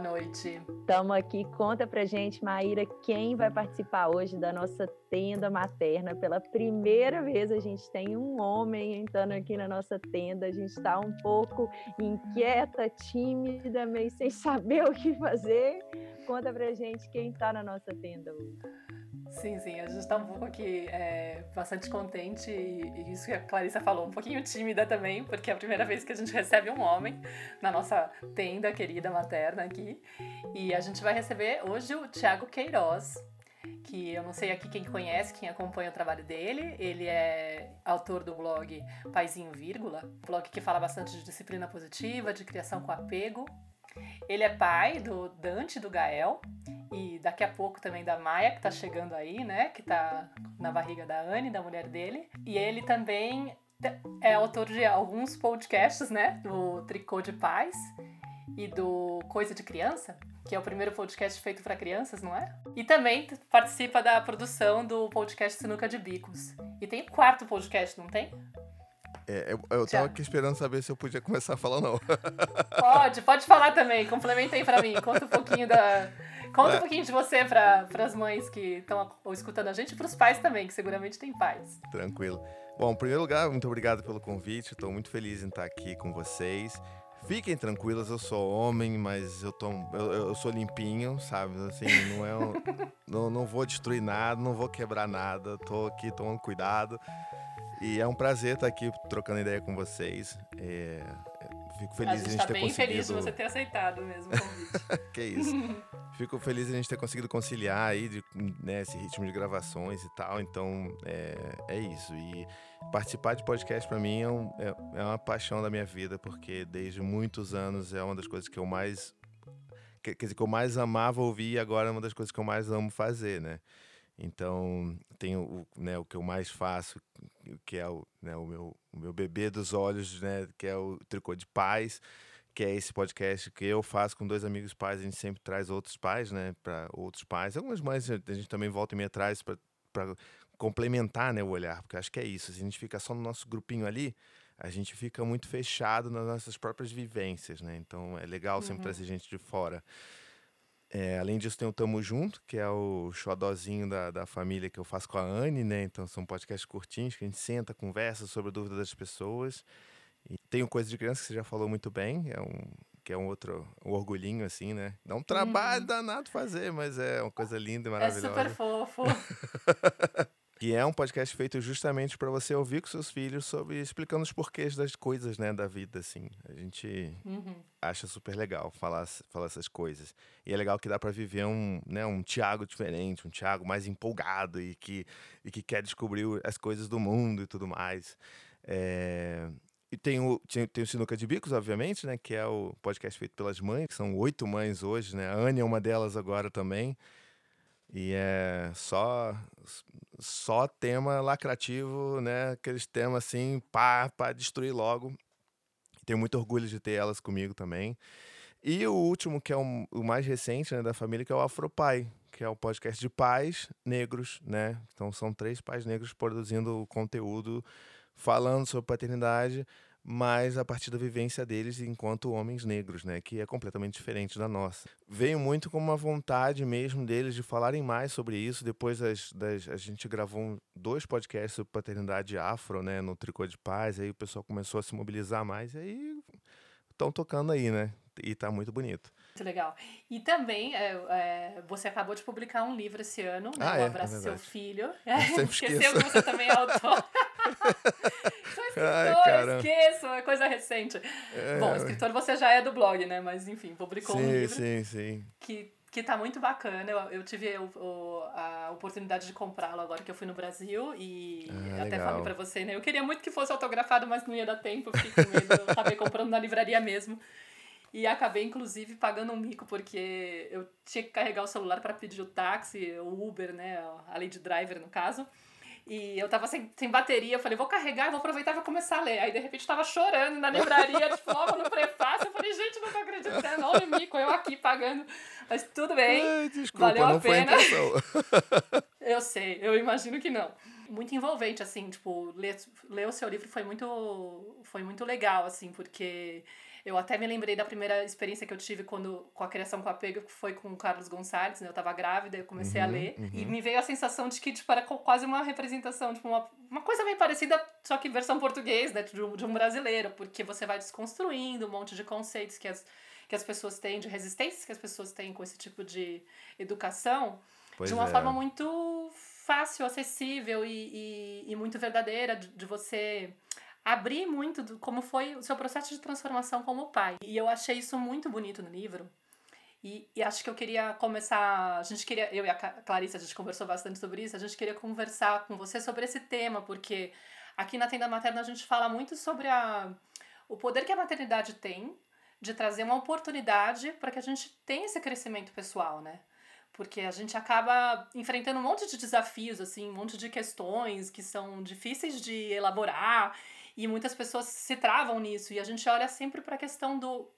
noite. Estamos aqui. Conta pra gente, Maíra, quem vai participar hoje da nossa tenda materna. Pela primeira vez a gente tem um homem entrando aqui na nossa tenda. A gente está um pouco inquieta, tímida, meio sem saber o que fazer. Conta pra gente quem está na nossa tenda hoje. Sim, sim, a gente está um pouco aqui é, bastante contente e, isso que a Clarissa falou, um pouquinho tímida também, porque é a primeira vez que a gente recebe um homem na nossa tenda querida materna aqui. E a gente vai receber hoje o Tiago Queiroz, que eu não sei aqui quem conhece, quem acompanha o trabalho dele. Ele é autor do blog Paizinho Vírgula, blog que fala bastante de disciplina positiva, de criação com apego. Ele é pai do Dante do Gael e daqui a pouco também da Maia, que tá chegando aí, né? Que tá na barriga da Anne, da mulher dele. E ele também é autor de alguns podcasts, né? Do Tricô de Paz e do Coisa de Criança, que é o primeiro podcast feito para crianças, não é? E também participa da produção do podcast Sinuca de Bicos. E tem quarto podcast, não tem? É, eu, eu tava aqui esperando saber se eu podia começar a falar ou não. Pode, pode falar também. Complementa aí pra mim. Conta um pouquinho da. Conta é. um pouquinho de você para as mães que estão escutando a gente e para os pais também, que seguramente tem pais. Tranquilo. Bom, em primeiro lugar, muito obrigado pelo convite. Estou muito feliz em estar aqui com vocês. Fiquem tranquilos, eu sou homem, mas eu, tô, eu, eu sou limpinho, sabe? Assim, não é um, não, não vou destruir nada, não vou quebrar nada. Tô aqui tomando cuidado. E é um prazer estar aqui trocando ideia com vocês. É, fico feliz a gente, a gente tá ter bem conseguido... feliz de você ter aceitado mesmo o convite. que isso. Fico feliz de a gente ter conseguido conciliar aí de, né, esse ritmo de gravações e tal. Então, é, é isso. E participar de podcast para mim é, um, é, é, uma paixão da minha vida, porque desde muitos anos é uma das coisas que eu mais... Quer dizer, que eu mais amava ouvir e agora é uma das coisas que eu mais amo fazer, né? Então, tenho o, né, o que eu mais faço, que é o, né, o, meu, o meu bebê dos olhos, né, que é o Tricô de Paz, que é esse podcast que eu faço com dois amigos pais. A gente sempre traz outros pais, né, para outros pais. Algumas mães a gente também volta e meia traz para complementar né, o olhar, porque acho que é isso. Se a gente fica só no nosso grupinho ali, a gente fica muito fechado nas nossas próprias vivências, né? Então é legal sempre uhum. trazer gente de fora. É, além disso, tem o Tamo Junto, que é o xodózinho da, da família que eu faço com a Anne, né? Então são podcasts curtinhos que a gente senta, conversa sobre dúvidas das pessoas. E tem o Coisa de Criança, que você já falou muito bem, é um, que é um outro um orgulhinho, assim, né? Dá um trabalho hum. danado fazer, mas é uma coisa linda e maravilhosa. É super fofo. que é um podcast feito justamente para você ouvir com seus filhos sobre explicando os porquês das coisas, né, da vida, assim. A gente uhum. acha super legal falar, falar essas coisas. E é legal que dá para viver um, né, um Tiago diferente, um Tiago mais empolgado e que, e que quer descobrir as coisas do mundo e tudo mais. É... E tem o, tem, tem o Sinuca de Bicos, obviamente, né, que é o podcast feito pelas mães, que são oito mães hoje, né? A Anne é uma delas agora também. E é só só tema lacrativo, né? Aqueles temas assim, pá, para destruir logo. Tenho muito orgulho de ter elas comigo também. E o último, que é o, o mais recente né, da família, que é o Afropai, que é o podcast de pais negros, né? Então são três pais negros produzindo conteúdo falando sobre paternidade mas a partir da vivência deles enquanto homens negros, né, que é completamente diferente da nossa. Veio muito com uma vontade mesmo deles de falarem mais sobre isso. Depois das, das, a gente gravou dois podcasts sobre paternidade afro, né, no Tricô de Paz, aí o pessoal começou a se mobilizar mais e aí estão tocando aí, né? E tá muito bonito. Muito legal. E também, é, é, você acabou de publicar um livro esse ano, né? Ah, o é, Abraço é Seu Filho. Esqueceu que você também é autor. Sou escritor, esqueço, é coisa recente. É, Bom, escritor você já é do blog, né? Mas enfim, publicou sim, um livro. Sim, sim, Que, que tá muito bacana. Eu, eu tive o, o, a oportunidade de comprá-lo agora que eu fui no Brasil e ah, até legal. falei pra você, né? Eu queria muito que fosse autografado, mas não ia dar tempo, fiquei com medo. Eu acabei comprando na livraria mesmo. E acabei, inclusive, pagando um mico, porque eu tinha que carregar o celular para pedir o táxi, o Uber, né? A Lady Driver, no caso. E eu tava sem, sem bateria, eu falei, vou carregar vou aproveitar e vou começar a ler. Aí, de repente, tava chorando na livraria, tipo, logo no prefácio. Eu falei, gente, não tô acreditando, olha o mico, eu aqui pagando. Mas tudo bem, Ai, desculpa, valeu a pena. Eu sei, eu imagino que não. Muito envolvente, assim, tipo, ler, ler o seu livro foi muito, foi muito legal, assim, porque Eu até me lembrei da primeira experiência que eu tive quando, com a criação com apego, que foi com o Carlos Gonçalves, né? Eu tava grávida, eu comecei uhum, a ler. Uhum. E me veio a sensação de que, tipo, era quase uma representação, tipo, uma, uma coisa bem parecida, só que versão português, né? De um, de um brasileiro. Porque você vai desconstruindo um monte de conceitos que as, que as pessoas têm, de resistências que as pessoas têm com esse tipo de educação. Pois de uma é. forma muito fácil, acessível e, e, e muito verdadeira de, de você abrir muito do, como foi o seu processo de transformação como pai. E eu achei isso muito bonito no livro. E, e, acho que eu queria começar. A gente queria, eu e a Clarice, a gente conversou bastante sobre isso. A gente queria conversar com você sobre esse tema, porque aqui na Tenda Materna a gente fala muito sobre a, o poder que a maternidade tem de trazer uma oportunidade para que a gente tenha esse crescimento pessoal, né? Porque a gente acaba enfrentando um monte de desafios, assim, um monte de questões que são difíceis de elaborar e muitas pessoas se travam nisso. E a gente olha sempre para a questão do.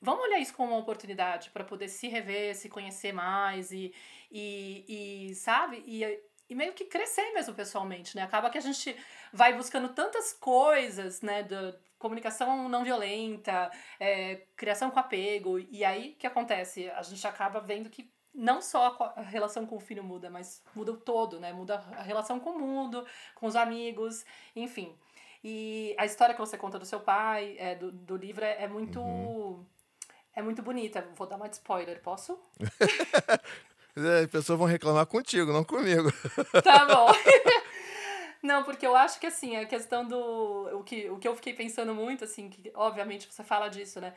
Vamos olhar isso como uma oportunidade para poder se rever, se conhecer mais e, e, e sabe? E, e meio que crescer mesmo pessoalmente, né? Acaba que a gente vai buscando tantas coisas, né? Da comunicação não violenta, é, criação com apego. E aí o que acontece? A gente acaba vendo que não só a relação com o filho muda, mas muda o todo, né? Muda a relação com o mundo, com os amigos, enfim. E a história que você conta do seu pai, é, do, do livro, é, é muito. Uhum. É muito bonita. Vou dar uma spoiler, posso? As pessoas vão reclamar contigo, não comigo. Tá bom. Não, porque eu acho que assim, a questão do. O que, o que eu fiquei pensando muito, assim, que obviamente você fala disso, né?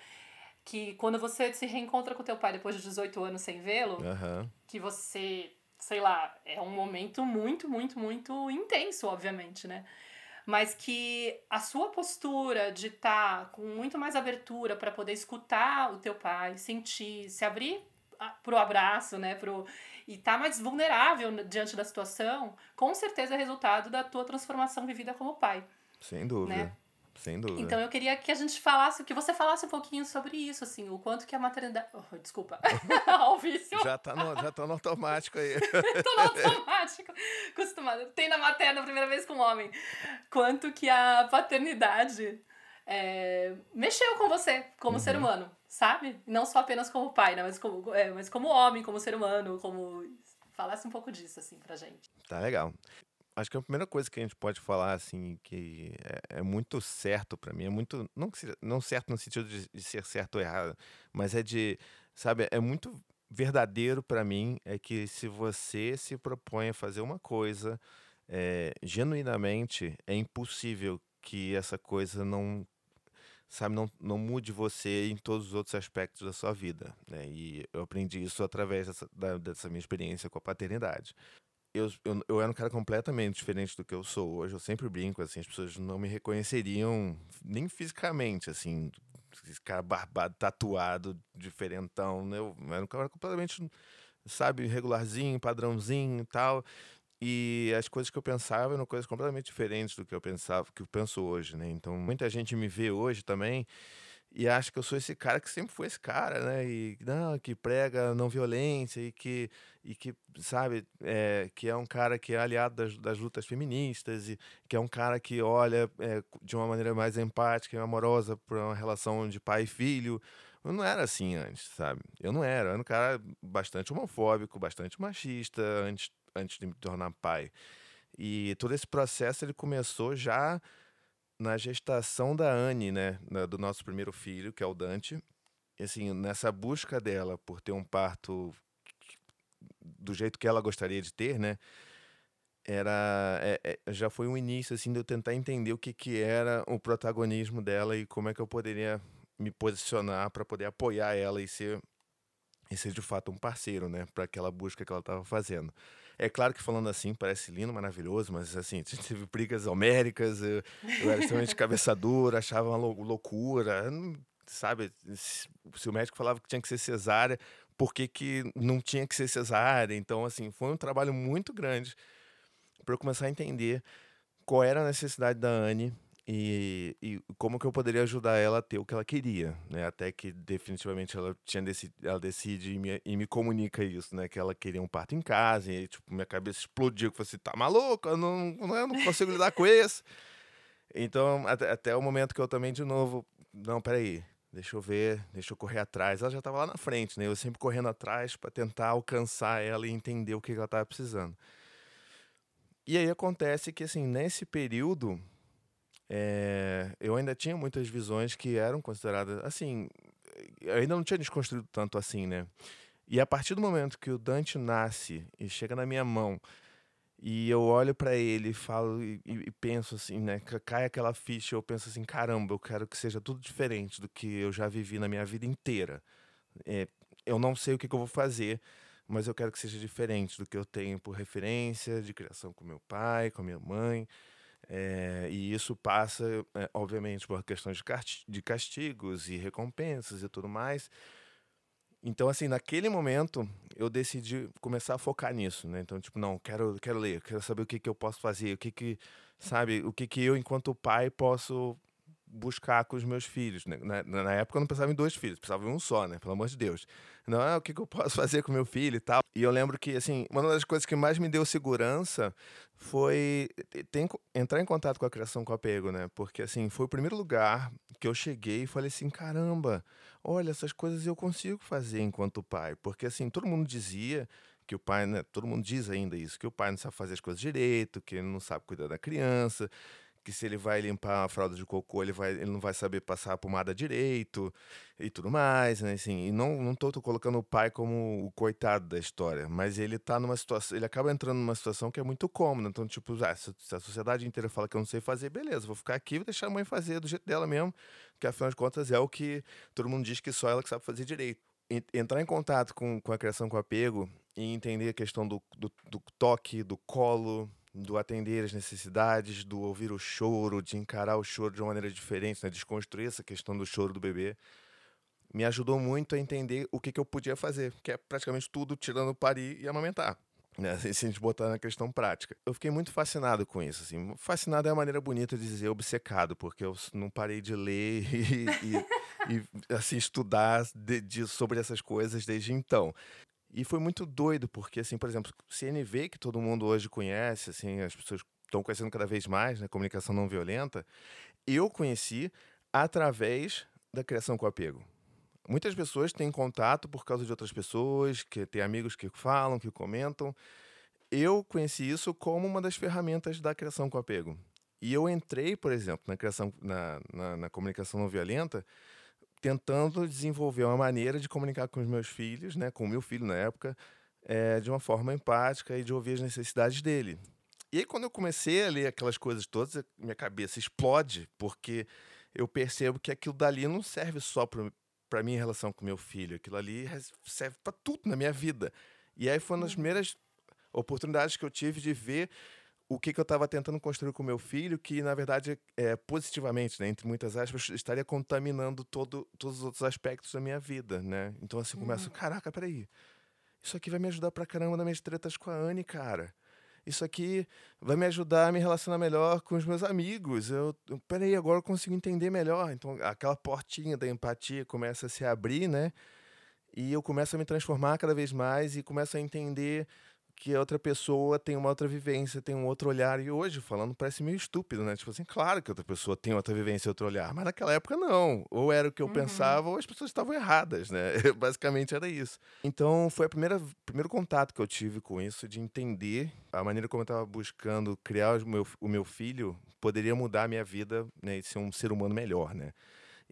Que quando você se reencontra com teu pai depois de 18 anos sem vê-lo, uhum. que você, sei lá, é um momento muito, muito, muito intenso, obviamente, né? Mas que a sua postura de estar tá com muito mais abertura para poder escutar o teu pai, sentir, se abrir pro abraço, né, pro e tá mais vulnerável diante da situação, com certeza é resultado da tua transformação vivida como pai. Sem dúvida. Né? Sem dúvida. Então eu queria que a gente falasse, que você falasse um pouquinho sobre isso, assim, o quanto que a maternidade. Oh, desculpa. Ao vício. Já tá, no, já tá no automático aí. Tô no automático. Acostumada. Tem na materna a primeira vez com um homem. Quanto que a paternidade é, mexeu com você como uhum. ser humano, sabe? Não só apenas como pai, né? Mas como, é, mas como homem, como ser humano, como. Falasse um pouco disso, assim, pra gente. Tá legal acho que a primeira coisa que a gente pode falar, assim, que é, é muito certo para mim, é muito. Não, não certo no sentido de, de, ser certo ou errado, mas é de. Sabe, é muito verdadeiro para mim é que se você se propõe a fazer uma coisa é, genuinamente, é impossível que essa coisa não. Sabe, não, não mude você em todos os outros aspectos da sua vida. Né? E eu aprendi isso através dessa, da, dessa minha experiência com a paternidade eu, eu, eu era um cara completamente diferente do que eu sou hoje. Eu sempre brinco, assim, as pessoas não me reconheceriam nem fisicamente, assim, esse cara barbado, tatuado, diferentão. Né? Eu era um cara completamente, sabe, regularzinho, padrãozinho e tal. E as coisas que eu pensava eram coisas completamente diferentes do que eu pensava, que eu penso hoje, né? Então, muita gente me vê hoje também e acha que eu sou esse cara que sempre foi esse cara, né? E não, que prega não violência e que, e que sabe, é, que é um cara que é aliado das, das lutas feministas e que é um cara que olha é, de uma maneira mais empática e amorosa para uma relação de pai e filho. Eu não era assim antes, sabe? Eu não era. Eu era um cara bastante homofóbico, bastante machista antes, antes de me tornar pai. E todo esse processo ele começou já na gestação da Anne, né, do nosso primeiro filho, que é o Dante, assim, nessa busca dela por ter um parto do jeito que ela gostaria de ter, né, era é, é, já foi um início assim de eu tentar entender o que que era o protagonismo dela e como é que eu poderia me posicionar para poder apoiar ela e ser e ser de fato um parceiro, né, para aquela busca que ela estava fazendo. É claro que falando assim parece lindo, maravilhoso, mas assim, a gente teve brigas homéricas, eu, eu era extremamente cabeça dura, achava uma loucura, sabe? Se o médico falava que tinha que ser cesárea, por que, que não tinha que ser cesárea? Então, assim, foi um trabalho muito grande para eu começar a entender qual era a necessidade da Anne e, e como que eu poderia ajudar ela a ter o que ela queria, né? Até que definitivamente ela tinha decidi, ela decide e me, e me comunica isso, né? Que ela queria um parto em casa e tipo minha cabeça explodiu, que você tá maluco, eu não, eu não consigo lidar com isso. Então até, até o momento que eu também de novo, não, peraí, deixa eu ver, deixa eu correr atrás. Ela já estava lá na frente, né? Eu sempre correndo atrás para tentar alcançar ela e entender o que ela estava precisando. E aí acontece que, assim, nesse período, é, eu ainda tinha muitas visões que eram consideradas, assim, eu ainda não tinha desconstruído tanto assim, né? E a partir do momento que o Dante nasce e chega na minha mão, e eu olho para ele falo e, e, penso assim, né? Cai aquela ficha, eu penso assim, caramba, eu quero que seja tudo diferente do que eu já vivi na minha vida inteira. É, eu não sei o que, que eu vou fazer, mas eu quero que seja diferente do que eu tenho por referência de criação com meu pai, com a minha mãe. É, e isso passa, é, obviamente, por questões de castigos e recompensas e tudo mais. Então, assim, naquele momento, eu decidi começar a focar nisso, né? Então, tipo, não, quero, quero ler, quero saber o que, que eu posso fazer, o que que, sabe, o que que eu, enquanto pai, posso buscar com os meus filhos. Na, na, época eu não pensava em dois filhos, pensava em um só, né? Pelo amor de Deus. Não é o que, que eu posso fazer com meu filho e tal. E eu lembro que, assim, uma das coisas que mais me deu segurança foi entrar em contato com a criação com apego, né? Porque, assim, foi o primeiro lugar que eu cheguei e falei assim: caramba, olha, essas coisas eu consigo fazer enquanto pai. Porque, assim, todo mundo dizia que o pai, né? Todo mundo diz ainda isso, que o pai não sabe fazer as coisas direito, que ele não sabe cuidar da criança que se ele vai limpar a fralda de cocô, ele, vai, ele não vai saber passar a pomada direito e tudo mais, né? Assim, e não, não tô, tô colocando o pai como o coitado da história, mas ele tá numa situação, ele acaba entrando numa situação que é muito cômoda. Então, tipo, ah, se, a sociedade inteira fala que eu não sei fazer, beleza, vou ficar aqui e deixar a mãe fazer do jeito dela mesmo, que afinal de contas é o que todo mundo diz que só ela que sabe fazer direito. Entrar em contato com, com a criação com apego e entender a questão do, do, do toque, do colo, do atender as necessidades, do ouvir o choro, de encarar o choro de uma maneira diferente, né? desconstruir essa questão do choro do bebê, me ajudou muito a entender o que, que eu podia fazer, que é praticamente tudo tirando parir e amamentar. Né? Se a gente botar na questão prática. Eu fiquei muito fascinado com isso. Assim. Fascinado é a maneira bonita de dizer obcecado, porque eu não parei de ler e, e, e assim, estudar de, de, sobre essas coisas desde então. E foi muito doido, porque, assim, por exemplo, CNV, que todo mundo hoje conhece, assim, as pessoas estão conhecendo cada vez mais, né, comunicação não violenta, eu conheci através da criação com apego. Muitas pessoas têm contato por causa de outras pessoas, que têm amigos que falam, que comentam. Eu conheci isso como uma das ferramentas da criação com apego. E eu entrei, por exemplo, na criação, na, na, na comunicação não violenta, tentando desenvolver uma maneira de comunicar com os meus filhos, né, com o meu filho na época, é, de uma forma empática e de ouvir as necessidades dele. E aí, quando eu comecei a ler aquelas coisas todas, minha cabeça explode, porque eu percebo que aquilo dali não serve só para mim em relação com meu filho, aquilo ali serve para tudo na minha vida. E aí foi uma das uhum. primeiras oportunidades que eu tive de ver o que, que eu estava tentando construir com meu filho, que na verdade, é, positivamente, né, entre muitas aspas, estaria contaminando todo, todos os outros aspectos da minha vida, né? Então assim, começo, uhum. caraca, peraí, isso aqui vai me ajudar pra caramba nas minhas tretas com a Anne, cara. Isso aqui vai me ajudar a me relacionar melhor com os meus amigos. Eu, eu peraí, agora eu consigo entender melhor. Então aquela portinha da empatia começa a se abrir, né? E eu começo a me transformar cada vez mais e começo a entender que a outra pessoa tem uma outra vivência, tem um outro olhar. E hoje, falando, parece meio estúpido, né? Tipo assim, claro que outra pessoa tem outra vivência e outro olhar, mas naquela época não. Ou era o que eu uhum. pensava, ou as pessoas estavam erradas, né? Basicamente era isso. Então, foi o primeiro contato que eu tive com isso, de entender a maneira como eu estava buscando criar o meu, o meu filho poderia mudar a minha vida né, e ser um ser humano melhor, né?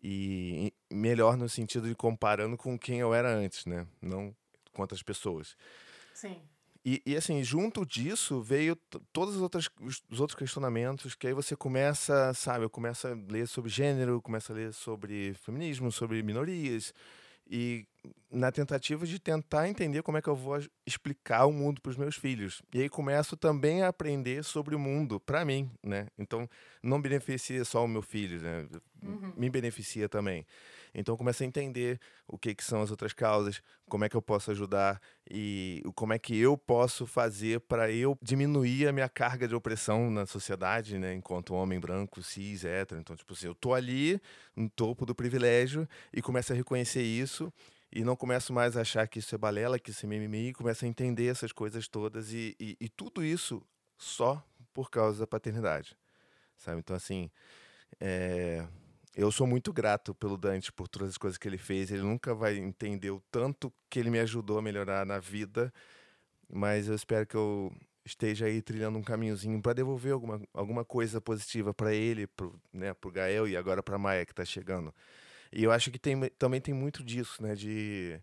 E melhor no sentido de comparando com quem eu era antes, né? Não com outras pessoas. Sim. E, e, assim, junto disso veio todos os outros, os outros questionamentos, que aí você começa, sabe, eu a ler sobre gênero, começa a ler sobre feminismo, sobre minorias, e na tentativa de tentar entender como é que eu vou explicar o mundo para os meus filhos. E aí começo também a aprender sobre o mundo para mim, né? Então não beneficia só o meu filho, né? Uhum. Me beneficia também. Então começa a entender o que, que são as outras causas, como é que eu posso ajudar e como é que eu posso fazer para eu diminuir a minha carga de opressão na sociedade, né, enquanto homem branco, cis, hétero. Então, tipo assim, eu tô ali no topo do privilégio e começo a reconhecer isso e não começo mais a achar que isso é balela, que isso é mimimi, e começo a entender essas coisas todas e, e, e tudo isso só por causa da paternidade, sabe? Então, assim, é eu sou muito grato pelo Dante por todas as coisas que ele fez. Ele nunca vai entender o tanto que ele me ajudou a melhorar na vida, mas eu espero que eu esteja aí trilhando um caminhozinho para devolver alguma, alguma coisa positiva para ele, pro, né, pro Gael e agora para Maia que está chegando. E eu acho que tem, também tem muito disso, né, de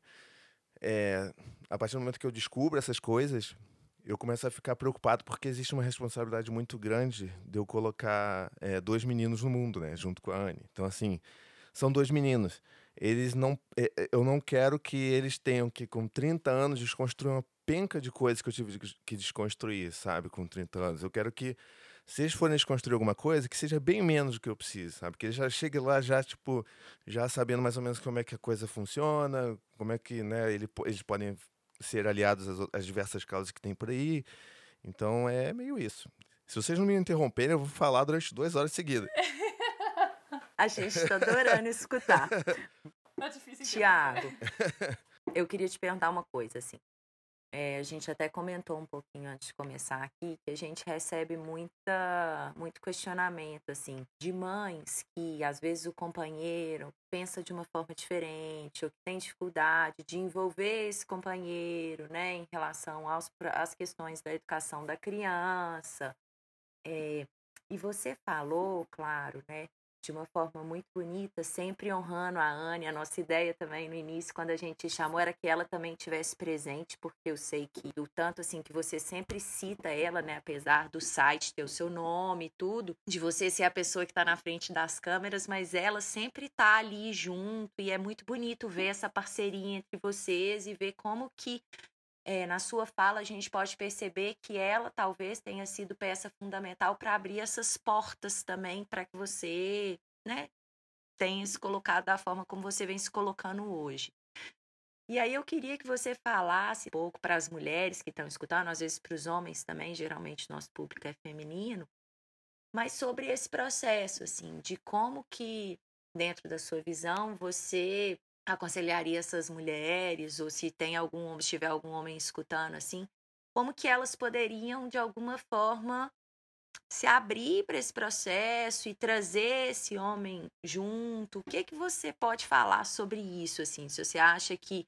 é, a partir do momento que eu descubro essas coisas, eu começo a ficar preocupado porque existe uma responsabilidade muito grande de eu colocar é, dois meninos no mundo, né, junto com a Anne. Então, assim, são dois meninos. Eles não, é, eu não quero que eles tenham que, com 30 anos, desconstruir uma penca de coisas que eu tive que desconstruir, sabe, com 30 anos. Eu quero que, se eles forem desconstruir alguma coisa, que seja bem menos do que eu preciso, sabe? Que eles já cheguem lá já, tipo, já sabendo mais ou menos como é que a coisa funciona, como é que, né, ele, eles podem ser aliados às, às diversas causas que tem por aí. Então é meio isso. Se vocês não me interromperem, eu vou falar durante duas horas seguidas. A gente está adorando escutar. Tá difícil Tiago, eu queria te perguntar uma coisa, assim. É, a gente até comentou um pouquinho antes de começar aqui que a gente recebe muita, muito questionamento assim de mães que às vezes o companheiro pensa de uma forma diferente ou que tem dificuldade de envolver esse companheiro, né, em relação aos, às questões da educação da criança. É, e você falou, claro, né, de uma forma muito bonita, sempre honrando a Anne. A nossa ideia também no início, quando a gente chamou, era que ela também tivesse presente, porque eu sei que o tanto assim que você sempre cita ela, né, apesar do site ter o seu nome e tudo, de você ser a pessoa que está na frente das câmeras, mas ela sempre está ali junto e é muito bonito ver essa parceria entre vocês e ver como que é, na sua fala, a gente pode perceber que ela talvez tenha sido peça fundamental para abrir essas portas também para que você né, tenha se colocado da forma como você vem se colocando hoje. E aí eu queria que você falasse um pouco para as mulheres que estão escutando, às vezes para os homens também, geralmente nosso público é feminino, mas sobre esse processo, assim, de como que, dentro da sua visão, você aconselharia essas mulheres, ou se tem algum, se tiver algum homem escutando assim, como que elas poderiam, de alguma forma, se abrir para esse processo e trazer esse homem junto? O que que você pode falar sobre isso, assim? Se você acha que,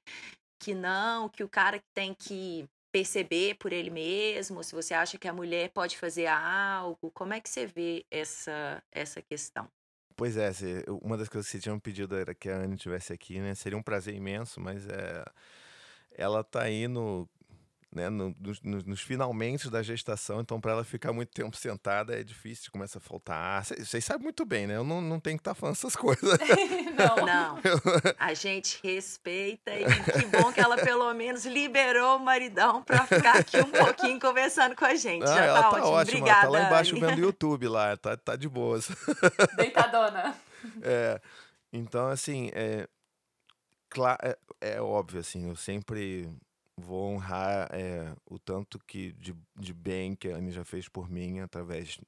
que não, que o cara tem que perceber por ele mesmo, se você acha que a mulher pode fazer algo, como é que você vê essa, essa questão? Pois é, uma das coisas que você tinha pedido era que a Anne estivesse aqui, né? Seria um prazer imenso, mas é, ela tá aí no, né, no, nos, nos finalmente da gestação, então para ela ficar muito tempo sentada é difícil, começa a faltar ar. Vocês sabem muito bem, né? Eu não, não tenho que estar tá falando essas coisas. não, não. A gente respeita e que bom que ela pelo menos liberou o maridão para ficar aqui um pouquinho conversando com a gente. Ah, Já ela tá, tá ótimo. ótima, Obrigada, ela tá lá embaixo Anny. vendo o YouTube lá, tá, tá de boas. Deitadona. É, então, assim, é, claro, é, é óbvio, assim, eu sempre vou honrar é, o tanto que de, de bem que a Anne já fez por mim através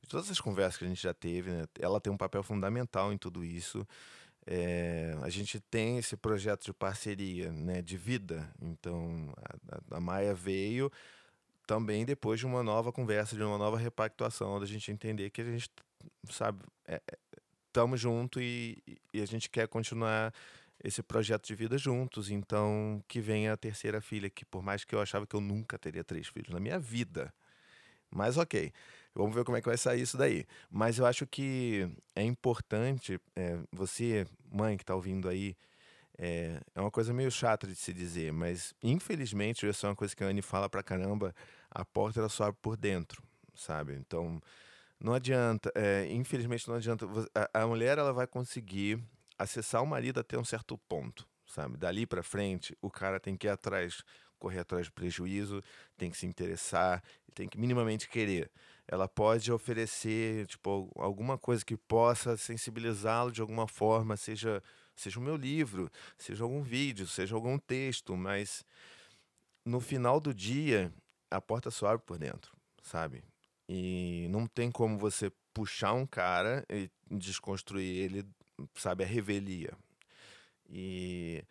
de todas as conversas que a gente já teve. Né? Ela tem um papel fundamental em tudo isso. É, a gente tem esse projeto de parceria, né, de vida. Então, a, a Maia veio também depois de uma nova conversa, de uma nova repactuação, da gente entender que a gente, sabe, estamos é, junto e, e a gente quer continuar esse projeto de vida juntos. Então, que venha a terceira filha, que por mais que eu achava que eu nunca teria três filhos na minha vida. Mas ok, vamos ver como é que vai sair isso daí. Mas eu acho que é importante, é, você, mãe que está ouvindo aí, é, é, uma coisa meio chata de se dizer, mas infelizmente, isso é uma coisa que a Anne fala pra caramba, a porta ela só abre por dentro, sabe? Então, não adianta, é, infelizmente não adianta, a, a mulher ela vai conseguir acessar o marido até um certo ponto, sabe? Dali para frente, o cara tem que ir atrás, correr atrás do prejuízo, tem que se interessar, tem que minimamente querer. Ela pode oferecer, tipo, alguma coisa que possa sensibilizá-lo de alguma forma, seja seja o meu livro, seja algum vídeo, seja algum texto, mas no final do dia, a porta só abre por dentro, sabe? E não tem como você puxar um cara e desconstruir ele sabe, a revelia. E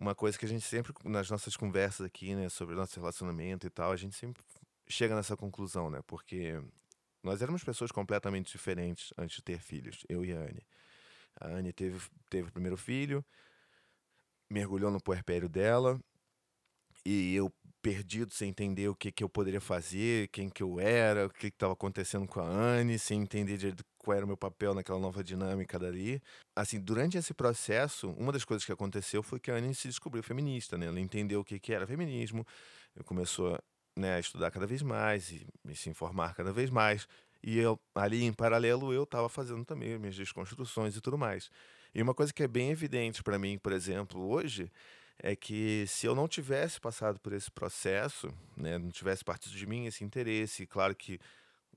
uma coisa que a gente sempre, nas nossas conversas aqui, né, sobre o nosso relacionamento e tal, a gente sempre chega nessa conclusão, né? Porque nós éramos pessoas completamente diferentes antes de ter filhos, eu e a Anne. A Anne teve, teve o primeiro filho, mergulhou no puerpério dela, e eu perdido, sem entender o que, que eu poderia fazer, quem que eu era, o que estava acontecendo com a Anne, sem entender qual era o meu papel naquela nova dinâmica dali. Assim, durante esse processo, uma das coisas que aconteceu foi que a Anne se descobriu feminista, né? Ela entendeu o que, que era feminismo, começou né, a estudar cada vez mais e, e se informar cada vez mais. E eu, ali em paralelo, eu estava fazendo também minhas desconstruções e tudo mais. E uma coisa que é bem evidente para mim, por exemplo, hoje, é que se eu não tivesse passado por esse processo, né, não tivesse partido de mim esse interesse, claro que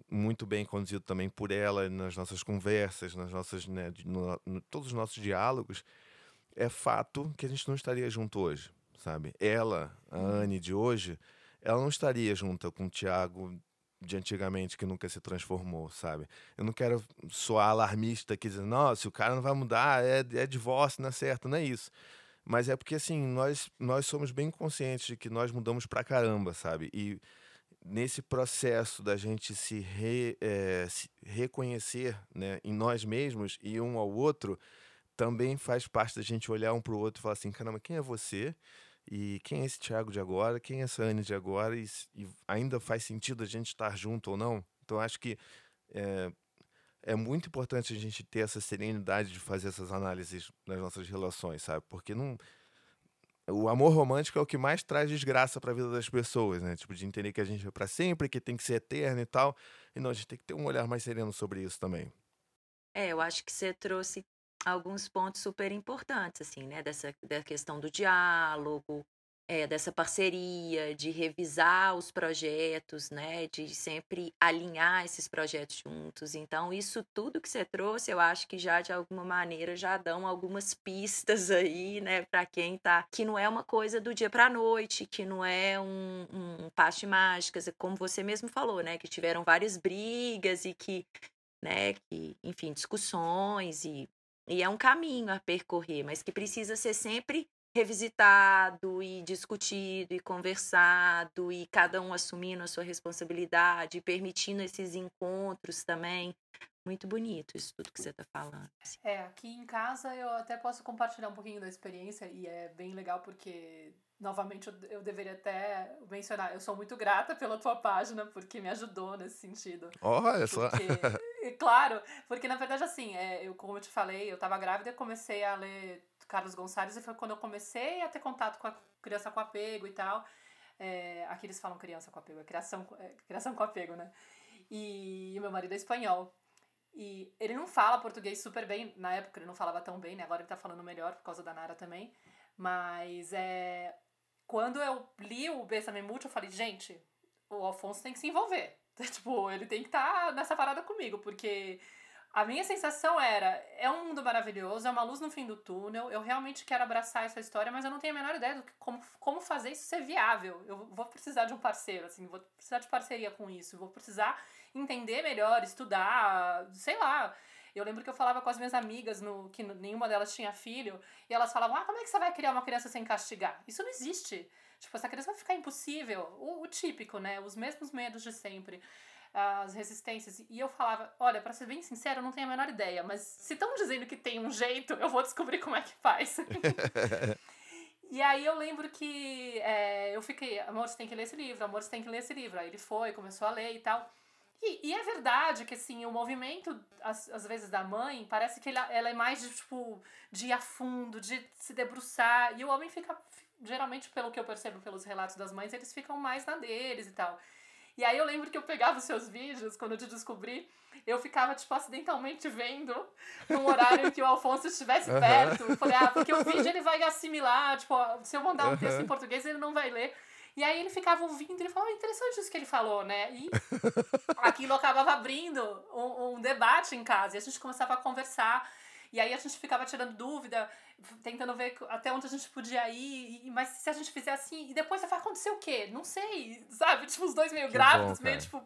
muito bem conduzido também por ela nas nossas conversas, nas nossas, né, no, no, todos os nossos diálogos, é fato que a gente não estaria junto hoje, sabe? Ela, a uhum. Anne de hoje, ela não estaria junto com o Tiago de antigamente que nunca se transformou, sabe? Eu não quero soar alarmista aqui dizendo, nossa, o cara não vai mudar, é, é divórcio, não é certo, não é isso. Mas é porque, assim, nós, nós somos bem conscientes de que nós mudamos pra caramba, sabe? E nesse processo da gente se, re, é, se reconhecer né, em nós mesmos e um ao outro, também faz parte da gente olhar um pro outro e falar assim: caramba, quem é você? E quem é esse Thiago de agora? Quem é essa Anne de agora? E, e ainda faz sentido a gente estar junto ou não? Então, acho que é, é muito importante a gente ter essa serenidade de fazer essas análises nas nossas relações, sabe? Porque não o amor romântico é o que mais traz desgraça para a vida das pessoas, né? Tipo de entender que a gente é para sempre, que tem que ser eterno e tal. E não, a gente tem que ter um olhar mais sereno sobre isso também. É, eu acho que você trouxe alguns pontos super importantes assim, né, dessa da questão do diálogo, é, dessa parceria, de revisar os projetos, né, de sempre alinhar esses projetos juntos. Então, isso tudo que você trouxe, eu acho que já de alguma maneira já dão algumas pistas aí, né, para quem tá, que não é uma coisa do dia para noite, que não é um, um passe de mágicas, como você mesmo falou, né, que tiveram várias brigas e que, né, que, enfim, discussões e e é um caminho a percorrer, mas que precisa ser sempre revisitado e discutido e conversado e cada um assumindo a sua responsabilidade, permitindo esses encontros também. Muito bonito isso tudo que você está falando. Assim. É, aqui em casa eu até posso compartilhar um pouquinho da experiência e é bem legal porque novamente eu, eu deveria até mencionar, eu sou muito grata pela tua página porque me ajudou nesse sentido. Olha só. claro, porque na verdade assim, é, eu como eu te falei, eu estava grávida e comecei a ler Carlos Gonçalves e foi quando eu comecei a ter contato com a criança com apego e tal. É, aqui eles falam criança com apego, é criação, é, criação com apego, né? E o meu marido é espanhol. E ele não fala português super bem, na época ele não falava tão bem, né? Agora ele tá falando melhor por causa da Nara também. Mas é, quando eu li o Bessame Multi, eu falei, gente, o Alfonso tem que se envolver. tipo, ele tem que estar tá nessa parada comigo, porque a minha sensação era: é um mundo maravilhoso, é uma luz no fim do túnel, eu realmente quero abraçar essa história, mas eu não tenho a menor ideia de como, como fazer isso ser viável. Eu vou precisar de um parceiro, assim, vou precisar de parceria com isso, vou precisar entender melhor, estudar, sei lá. Eu lembro que eu falava com as minhas amigas, no, que nenhuma delas tinha filho, e elas falavam: ah, como é que você vai criar uma criança sem castigar? Isso não existe. Tipo, essa criança vai ficar impossível. O, o típico, né? Os mesmos medos de sempre as resistências. E eu falava, olha, para ser bem sincero, eu não tenho a menor ideia, mas se estão dizendo que tem um jeito, eu vou descobrir como é que faz. e aí eu lembro que é, eu fiquei, amor, você tem que ler esse livro, amor, você tem que ler esse livro. Aí ele foi, começou a ler e tal. E, e é verdade que, assim, o movimento, às, às vezes, da mãe, parece que ele, ela é mais de, tipo, de ir a fundo, de se debruçar. E o homem fica, geralmente, pelo que eu percebo pelos relatos das mães, eles ficam mais na deles e tal. E aí eu lembro que eu pegava os seus vídeos, quando eu te descobri, eu ficava, tipo, acidentalmente vendo num horário em que o Alfonso estivesse perto. Eu falei, ah, porque o vídeo ele vai assimilar, tipo, se eu mandar um texto em português, ele não vai ler. E aí ele ficava ouvindo e ele falava, oh, interessante isso que ele falou, né? E aquilo acabava abrindo um, um debate em casa. E a gente começava a conversar. E aí a gente ficava tirando dúvida, tentando ver até onde a gente podia ir, e, mas se a gente fizer assim, e depois vai acontecer o quê? Não sei, sabe? Tipo, os dois meio que grávidos, bom, meio tipo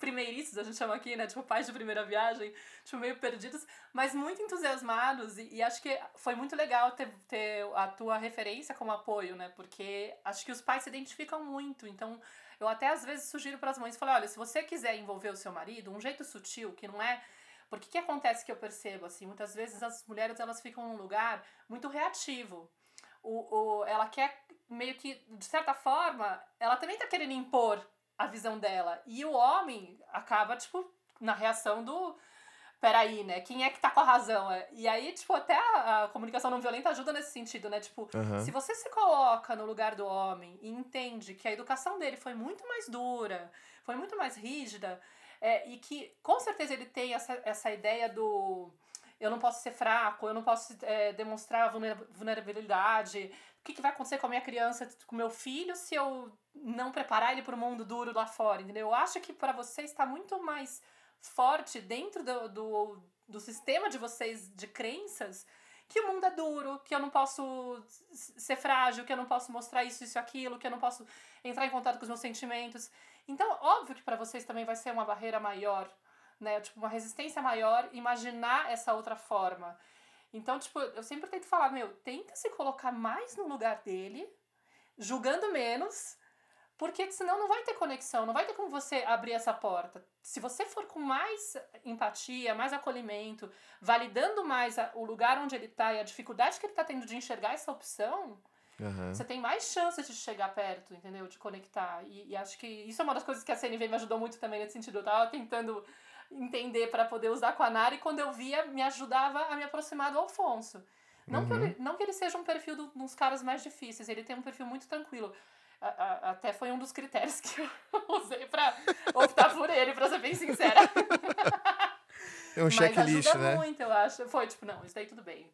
primeiriços, a gente chama aqui, né? Tipo, pais de primeira viagem, tipo, meio perdidos, mas muito entusiasmados. E, e, acho que foi muito legal ter, ter a tua referência como apoio, né? Porque acho que os pais se identificam muito. Então, eu até às vezes sugiro para as mães, falar, olha, se você quiser envolver o seu marido, um jeito sutil, que não é Porque o que acontece que eu percebo, assim, muitas vezes as mulheres elas ficam num lugar muito reativo. O, o, ela quer meio que, de certa forma, ela também tá querendo impor a visão dela. E o homem acaba, tipo, na reação do peraí, né? Quem é que tá com a razão? É, e aí, tipo, até a, a comunicação não violenta ajuda nesse sentido, né? Tipo, uhum. se você se coloca no lugar do homem e entende que a educação dele foi muito mais dura, foi muito mais rígida, é, e que com certeza ele tem essa, essa ideia do eu não posso ser fraco, eu não posso é, demonstrar vulnerabilidade. O que, que vai acontecer com a minha criança, com meu filho, se eu não preparar ele para o mundo duro lá fora, entendeu? Eu acho que para você está muito mais forte dentro do, do, do sistema de vocês de crenças que o mundo é duro, que eu não posso ser frágil, que eu não posso mostrar isso, isso, aquilo, que eu não posso entrar em contato com os meus sentimentos. Então, óbvio que para vocês também vai ser uma barreira maior, né? Tipo, uma resistência maior imaginar essa outra forma. Então, tipo, eu sempre tento falar, meu, tenta se colocar mais no lugar dele, julgando menos, porque senão não vai ter conexão, não vai ter como você abrir essa porta. Se você for com mais empatia, mais acolhimento, validando mais a, o lugar onde ele está e a dificuldade que ele está tendo de enxergar essa opção, uhum. você tem mais chances de chegar perto, entendeu? De conectar. E, e, acho que isso é uma das coisas que a CNV me ajudou muito também nesse sentido. Eu tava tentando entender para poder usar com a Nara e quando eu via, me ajudava a me aproximar do Alfonso. Não, uhum. que, ele, não que ele seja um perfil do, dos caras mais difíceis, ele tem um perfil muito tranquilo a, a, até foi um dos critérios que eu usei pra optar por ele, pra ser bem sincera. É um checklist, né? Muito, eu acho. Foi tipo, não, isso daí tudo bem.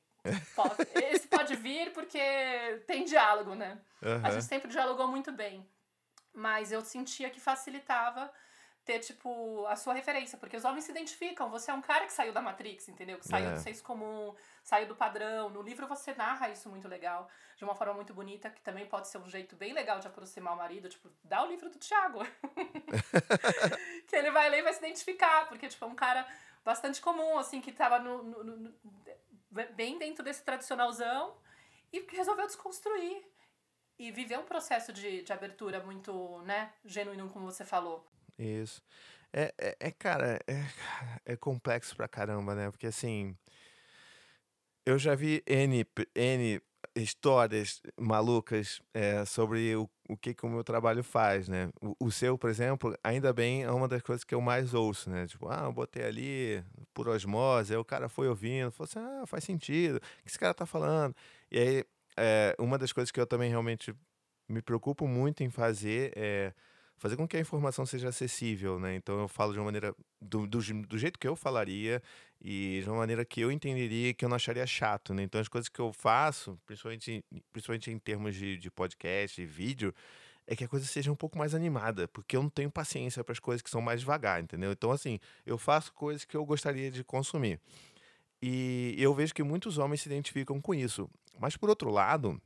Esse pode vir porque tem diálogo, né? Uhum. A gente sempre dialogou muito bem. Mas eu sentia que facilitava ter, tipo, a sua referência, porque os homens se identificam. Você é um cara que saiu da Matrix, entendeu? Que saiu é. do senso comum, saiu do padrão. No livro você narra isso muito legal, de uma forma muito bonita, que também pode ser um jeito bem legal de aproximar o marido. Tipo, dá o livro do Thiago. que ele vai ler e vai se identificar, porque, tipo, é um cara bastante comum, assim, que tava no, no, no bem dentro desse tradicionalzão e resolveu desconstruir e viver um processo de, de abertura muito, né, genuíno, como você falou. Isso. É, é, é, cara, é, é complexo pra caramba, né? Porque assim, eu já vi N, N histórias malucas é, sobre o, o que, que o meu trabalho faz, né? O, o, seu, por exemplo, ainda bem é uma das coisas que eu mais ouço, né? Tipo, ah, eu botei ali por osmose, aí o cara foi ouvindo, falou assim, ah, faz sentido, o que esse cara tá falando? E aí, é, uma das coisas que eu também realmente me preocupo muito em fazer é fazer com que a informação seja acessível, né? Então eu falo de uma maneira do, do, do, jeito que eu falaria e de uma maneira que eu entenderia que eu não acharia chato, né? Então as coisas que eu faço, principalmente, principalmente em termos de, de podcast e vídeo, é que a coisa seja um pouco mais animada, porque eu não tenho paciência para as coisas que são mais devagar, entendeu? Então assim, eu faço coisas que eu gostaria de consumir. E eu vejo que muitos homens se identificam com isso. Mas por outro lado,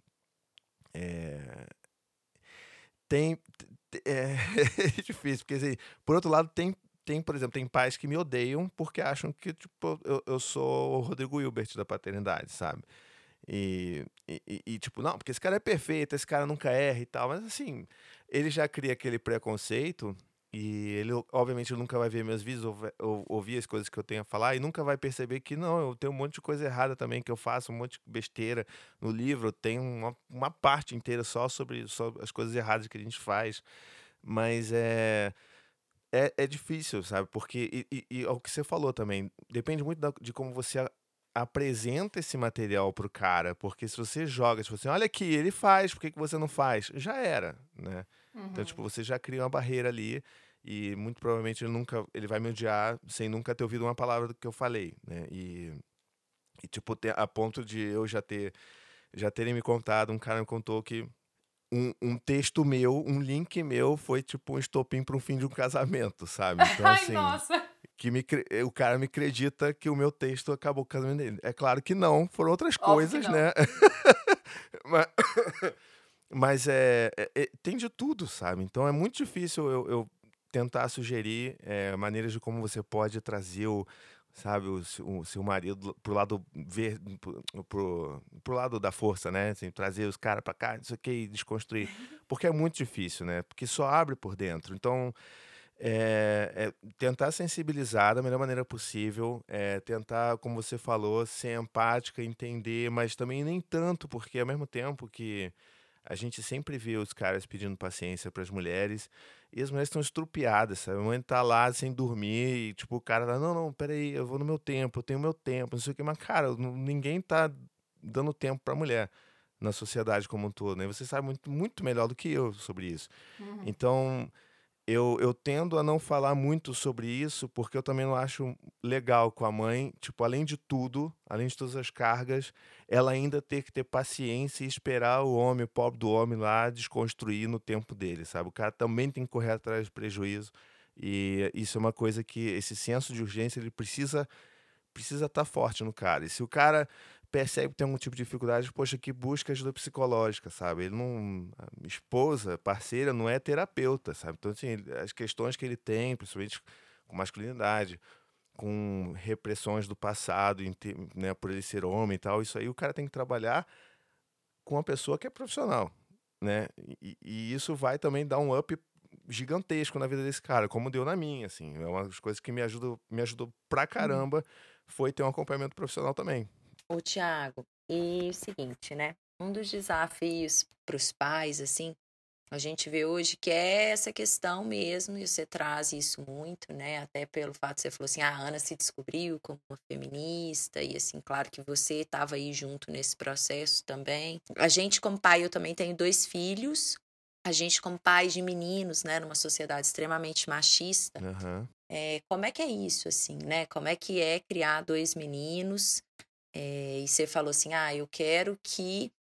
é, tem, é, é difícil, porque assim, por outro lado, tem, tem, por exemplo, tem pais que me odeiam porque acham que, tipo, eu, eu sou o Rodrigo Hilbert da paternidade, sabe? E, e, e, tipo, não, porque esse cara é perfeito, esse cara nunca erra e tal, mas assim, ele já cria aquele preconceito e ele, obviamente, nunca vai ver meus vídeos ou, ou, ouvir as coisas que eu tenho a falar e nunca vai perceber que não, eu tenho um monte de coisa errada também que eu faço, um monte de besteira no livro. Tem uma, uma parte inteira só sobre, sobre as coisas erradas que a gente faz. Mas é. É, é difícil, sabe? Porque, e, e, e é o que você falou também, depende muito da, de como você apresenta esse material pro cara, porque se você joga, tipo assim, olha aqui, ele faz, por que, que você não faz? Já era, né? Uhum. Então, tipo, você já cria uma barreira ali e muito provavelmente ele nunca, ele vai me odiar sem nunca ter ouvido uma palavra do que eu falei, né? E, e tipo, a ponto de eu já ter, já terem me contado, um cara me contou que um, um, texto meu, um link meu foi tipo um estopim para um fim de um casamento, sabe? Então, assim, Ai, nossa que me, o cara me acredita que o meu texto acabou com o casamento dele. É claro que não, foram outras coisas, né? mas, mas é, é, é, tem de tudo, sabe? Então é muito difícil eu, eu tentar sugerir é, maneiras de como você pode trazer o, sabe, o, o seu marido pro lado ver, pro, pro, pro lado da força, né? Assim, trazer os caras para cá, isso aqui, desconstruir. Porque é muito difícil, né? Porque só abre por dentro. Então, é, é tentar sensibilizar da melhor maneira possível, é, tentar, como você falou, ser empática, entender, mas também nem tanto, porque ao mesmo tempo que a gente sempre vê os caras pedindo paciência para as mulheres e as mulheres estão estrupiadas, sabe? A mãe tá lá sem dormir e, tipo, o cara tá, não, não, peraí, eu vou no meu tempo, eu tenho meu tempo, não sei o que, mas, cara, ninguém tá dando tempo pra mulher na sociedade como um todo, né? Você sabe muito, muito melhor do que eu sobre isso. Uhum. Então, eu, eu tendo a não falar muito sobre isso, porque eu também não acho legal com a mãe, tipo, além de tudo, além de todas as cargas, ela ainda ter que ter paciência e esperar o homem, o pobre do homem lá, desconstruir no tempo dele, sabe? O cara também tem que correr atrás de prejuízo. E isso é uma coisa que esse senso de urgência ele precisa precisa estar tá forte no cara. E se o cara percebe que tem algum tipo de dificuldade, poxa, que busca ajuda psicológica, sabe? Ele não. esposa, parceira, não é terapeuta, sabe? Então, assim, as questões que ele tem, principalmente com masculinidade, com repressões do passado, né, por ele ser homem e tal, isso aí o cara tem que trabalhar com uma pessoa que é profissional, né? E, e isso vai também dar um up gigantesco na vida desse cara, como deu na minha, assim. É uma das coisas que me ajudou, me ajudou pra caramba foi ter um acompanhamento profissional também. O Tiago, e o seguinte, né? Um dos desafios para os pais, assim, a gente vê hoje que é essa questão mesmo, e você traz isso muito, né? Até pelo fato de você falou assim, ah, a Ana se descobriu como uma feminista, e assim, claro que você estava aí junto nesse processo também. A gente, como pai, eu também tenho dois filhos, a gente, como pais de meninos, né, numa sociedade extremamente machista, uhum. é, como é que é isso, assim, né? Como é que é criar dois meninos? É, e você falou assim: ah, eu quero que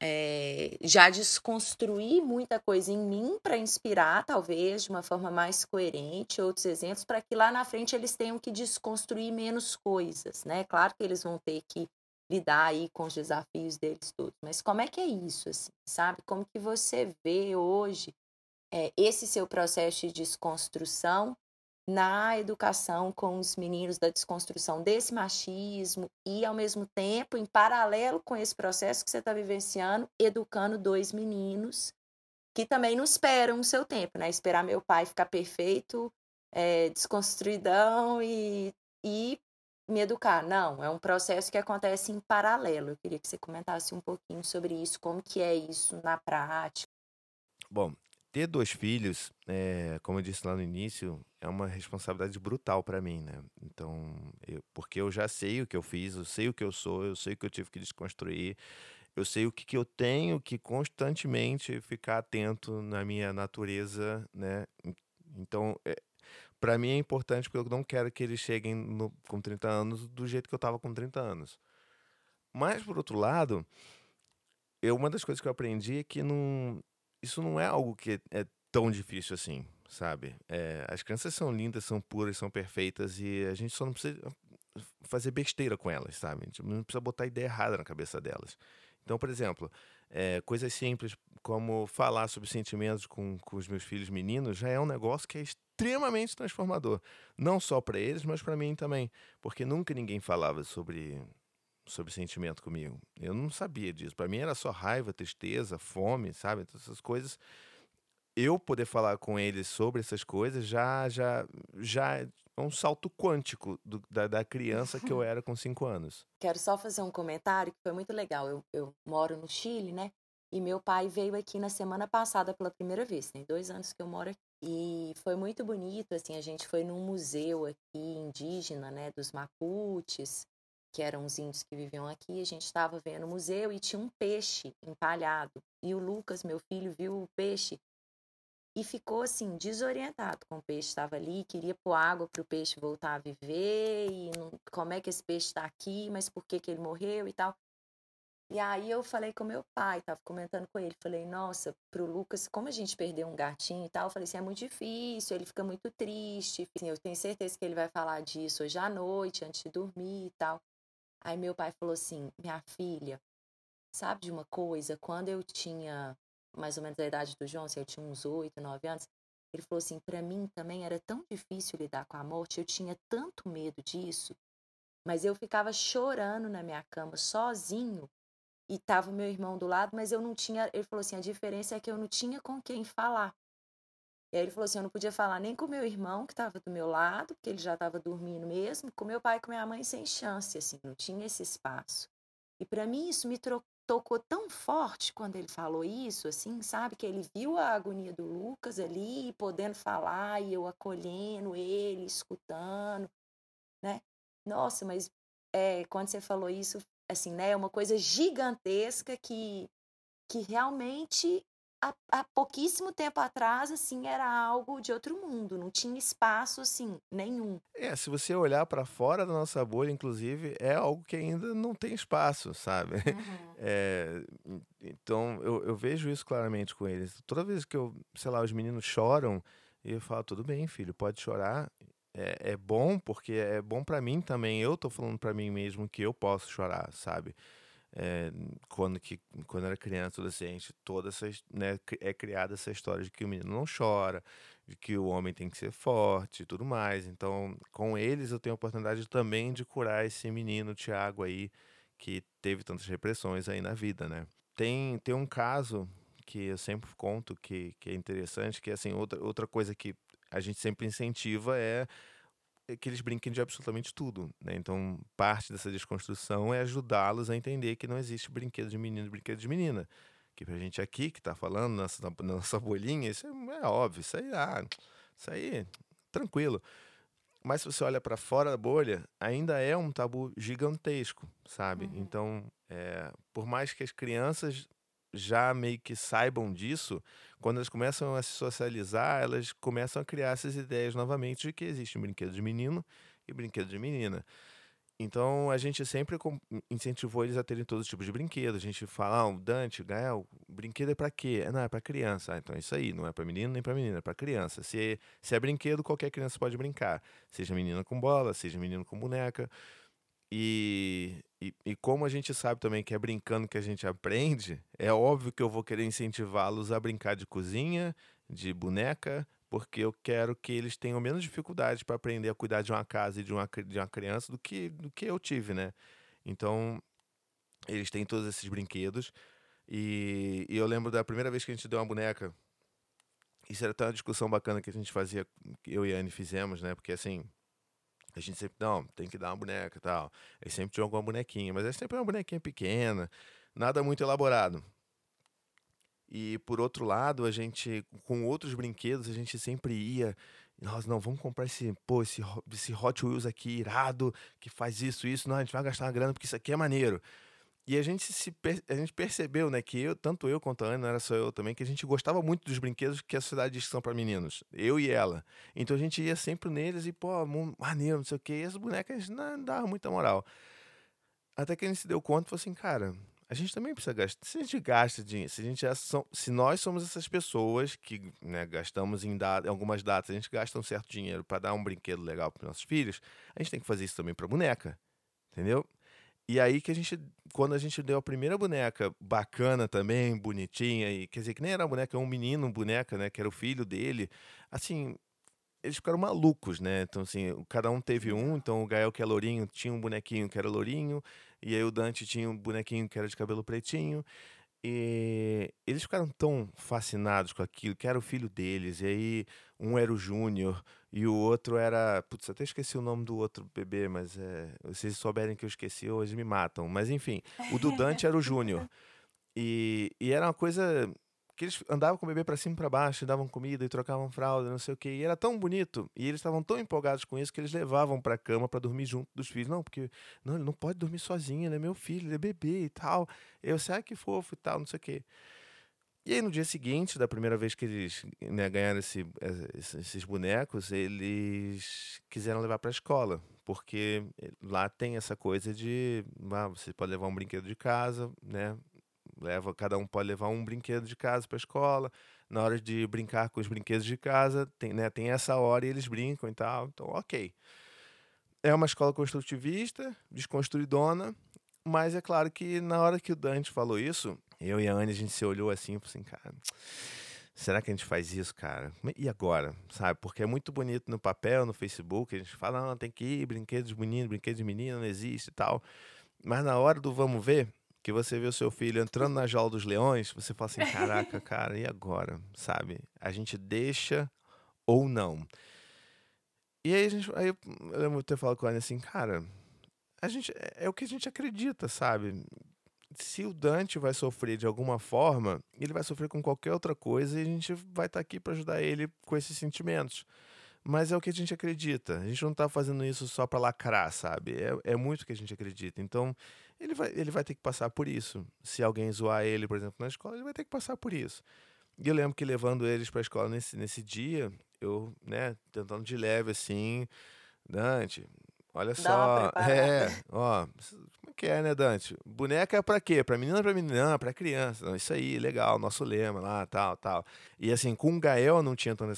é, já desconstruir muita coisa em mim para inspirar, talvez, de uma forma mais coerente, outros exemplos, para que lá na frente eles tenham que desconstruir menos coisas, né? Claro que eles vão ter que lidar aí com os desafios deles todos, mas como é que é isso, assim, sabe? Como que você vê hoje é, esse seu processo de desconstrução na educação com os meninos da desconstrução desse machismo e, ao mesmo tempo, em paralelo com esse processo que você está vivenciando, educando dois meninos que também não esperam o seu tempo, né? Esperar meu pai ficar perfeito, é, desconstruidão e, e me educar. Não, é um processo que acontece em paralelo. Eu queria que você comentasse um pouquinho sobre isso, como que é isso na prática. Bom, ter dois filhos, é, como eu disse lá no início, é uma responsabilidade brutal para mim, né? Então, eu, porque eu já sei o que eu fiz, eu sei o que eu sou, eu sei o que eu tive que desconstruir, eu sei o que, que eu tenho que constantemente ficar atento na minha natureza, né? Então, é, para mim é importante porque eu não quero que eles cheguem no, com 30 anos do jeito que eu tava com 30 anos. Mas, por outro lado, eu, uma das coisas que eu aprendi é que não, isso não é algo que é tão difícil assim, sabe? É, as crianças são lindas, são puras, são perfeitas e a gente só não precisa fazer besteira com elas, sabe? A gente não precisa botar ideia errada na cabeça delas. Então, por exemplo, é, coisas simples como falar sobre sentimentos com, com os meus filhos meninos já é um negócio que é extremamente transformador. Não só para eles, mas para mim também. Porque nunca ninguém falava sobre, sobre sentimento comigo. Eu não sabia disso. Para mim era só raiva, tristeza, fome, sabe? Todas essas coisas eu poder falar com eles sobre essas coisas já já já é um salto quântico do, da, da, criança que eu era com cinco anos. Quero só fazer um comentário que foi muito legal. Eu, eu moro no Chile, né? E meu pai veio aqui na semana passada pela primeira vez. Tem dois anos que eu moro aqui. E foi muito bonito, assim, a gente foi num museu aqui indígena, né, dos Mapuches, que eram os índios que viviam aqui. A gente estava vendo o museu e tinha um peixe empalhado. E o Lucas, meu filho, viu o peixe e ficou assim desorientado com o peixe estava ali, queria pôr água para o peixe voltar a viver e não, como é que esse peixe está aqui, mas por que que ele morreu e tal. E aí eu falei com meu pai, tava comentando com ele, falei, nossa, pro Lucas, como a gente perdeu um gatinho e tal, eu falei assim, é muito difícil, ele fica muito triste, assim, eu tenho certeza que ele vai falar disso hoje à noite, antes de dormir e tal. Aí meu pai falou assim, minha filha, sabe de uma coisa? Quando eu tinha mais ou menos a idade do João, assim, eu tinha uns oito, nove anos, ele falou assim: para mim também era tão difícil lidar com a morte, eu tinha tanto medo disso, mas eu ficava chorando na minha cama sozinho e tava meu irmão do lado, mas eu não tinha. Ele falou assim: a diferença é que eu não tinha com quem falar. E aí ele falou assim: eu não podia falar nem com meu irmão, que estava do meu lado, porque ele já estava dormindo mesmo, com meu pai e com minha mãe sem chance, assim, não tinha esse espaço. E para mim isso me tocou tão forte quando ele falou isso, assim, sabe? Que ele viu a agonia do Lucas ali, podendo falar, e eu acolhendo ele, escutando, né? Nossa, mas é, quando você falou isso, assim, né? É uma coisa gigantesca que, que realmente há, há, pouquíssimo tempo atrás, assim, era algo de outro mundo, não tinha espaço, assim, nenhum. É, se você olhar para fora da nossa bolha, inclusive, é algo que ainda não tem espaço, sabe? Uhum. É, então, eu, eu vejo isso claramente com eles. Toda vez que eu, sei lá, os meninos choram, eu falo, tudo bem, filho, pode chorar. É, é bom, porque é bom para mim também. Eu tô falando para mim mesmo que eu posso chorar, sabe? É, quando, que, quando era criança, adolescente, toda essa, né, é criada essa história de que o menino não chora, de que o homem tem que ser forte e tudo mais. Então, com eles eu tenho a oportunidade também de curar esse menino, Tiago aí, que teve tantas repressões aí na vida, né? Tem, tem um caso que eu sempre conto que, que é interessante, que assim, outra, outra coisa que a gente sempre incentiva é que eles brinquem de absolutamente tudo. Né? Então, parte dessa desconstrução é ajudá-los a entender que não existe brinquedo de menino e brinquedo de menina. Que pra gente aqui, que tá falando nessa, na nossa bolinha, isso é, é óbvio, isso aí, ah, isso aí, tranquilo. Mas se você olha para fora da bolha, ainda é um tabu gigantesco, sabe? Uhum. Então, é, por mais que as crianças já meio que saibam disso, quando elas começam a se socializar, elas começam a criar essas ideias novamente de que existe um brinquedo de menino e brinquedo de menina. Então a gente sempre incentivou eles a terem todos os tipos de brinquedos. A gente fala, ah, o Dante, Gael, brinquedo é para quê? Não, é para criança. Ah, então é isso aí, não é para menino nem para menina, é para criança. Se é, se é brinquedo, qualquer criança pode brincar. Seja menina com bola, seja menino com boneca. E, e, e, como a gente sabe também que é brincando que a gente aprende, é óbvio que eu vou querer incentivá-los a brincar de cozinha, de boneca, porque eu quero que eles tenham menos dificuldade para aprender a cuidar de uma casa e de uma, de uma criança do que, do que eu tive, né? Então, eles têm todos esses brinquedos. E, e eu lembro da primeira vez que a gente deu uma boneca. Isso era até uma discussão bacana que a gente fazia, eu e a Anne fizemos, né? Porque assim, a gente sempre, não, tem que dar uma boneca e tal. Eles sempre tinham alguma bonequinha, mas é sempre uma bonequinha pequena, nada muito elaborado. E por outro lado, a gente, com outros brinquedos, a gente sempre ia. Nós não vamos comprar esse, pô, esse, esse Hot Wheels aqui irado, que faz isso, isso. Não, a gente vai gastar uma grana porque isso aqui é maneiro. E a gente se a gente percebeu, né, que eu, tanto eu quanto a Ana, não era só eu também, que a gente gostava muito dos brinquedos que a sociedade diz que são para meninos. Eu e ela. Então a gente ia sempre neles e, pô, maneiro, não sei o quê. E as bonecas não, davam muita moral. Até que a gente se deu conta e falou assim, cara, a gente também precisa gastar. Se a gente gasta dinheiro, se, a gente é, se nós somos essas pessoas que né, gastamos em, em algumas datas, a gente gasta um certo dinheiro para dar um brinquedo legal para nossos filhos, a gente tem que fazer isso também para boneca. Entendeu? E aí que a gente, quando a gente deu a primeira boneca bacana também, bonitinha, e quer dizer, que nem era uma boneca, é um menino, boneca, né, que era o filho dele, assim, eles ficaram malucos, né? Então, assim, cada um teve um, então o Gael, que é lourinho, tinha um bonequinho que era lourinho, e aí o Dante tinha um bonequinho que era de cabelo pretinho, e eles ficaram tão fascinados com aquilo, que era o filho deles, e aí um era o Júnior, e o outro era. Putz, até esqueci o nome do outro bebê, mas é, se souberem que eu esqueci, hoje me matam. Mas enfim, o do Dante era o Júnior. E, e era uma coisa que eles andavam com o bebê para cima e para baixo, davam comida e trocavam fralda, não sei o quê. E era tão bonito, e eles estavam tão empolgados com isso que eles levavam para a cama para dormir junto dos filhos. Não, porque não, ele não pode dormir sozinho, ele é meu filho, ele é bebê e tal. Eu sei ah, que fofo e tal, não sei o quê. E aí, no dia seguinte, da primeira vez que eles né, ganharam esse, esses bonecos, eles quiseram levar para a escola, porque lá tem essa coisa de ah, você pode levar um brinquedo de casa, né? Leva, cada um pode levar um brinquedo de casa para a escola. Na hora de brincar com os brinquedos de casa, tem, né, tem essa hora e eles brincam e tal. Então, ok. É uma escola construtivista, desconstruidona, mas é claro que na hora que o Dante falou isso, eu e a Anne, a gente se olhou assim e falou assim, cara, será que a gente faz isso, cara? E agora, sabe? Porque é muito bonito no papel, no Facebook, a gente fala, não, tem que ir, brinquedos de menino, brinquedos de menina, não existe e tal. Mas na hora do vamos ver, que você vê o seu filho entrando na jaula dos leões, você fala assim, caraca, cara, e agora? Sabe? A gente deixa ou não. E aí, a gente, aí eu lembro de ter falado com ela assim, cara, a gente, é, é o que a gente acredita, sabe? Se o Dante vai sofrer de alguma forma, ele vai sofrer com qualquer outra coisa e a gente vai estar tá aqui para ajudar ele com esses sentimentos. Mas é o que a gente acredita. A gente não está fazendo isso só para lacrar, sabe? É, é muito o que a gente acredita. Então, ele vai, ele vai ter que passar por isso. Se alguém zoar ele, por exemplo, na escola, ele vai ter que passar por isso. E eu lembro que levando eles para a escola nesse, nesse dia, eu, né, tentando de leve assim, Dante, olha só, é, ó, como é que é, né, Dante? Boneca é pra quê? Pra menina, pra menina, pra criança. Não, isso aí, legal, nosso lema lá, tal, tal. E assim, com o Gael não tinha tanta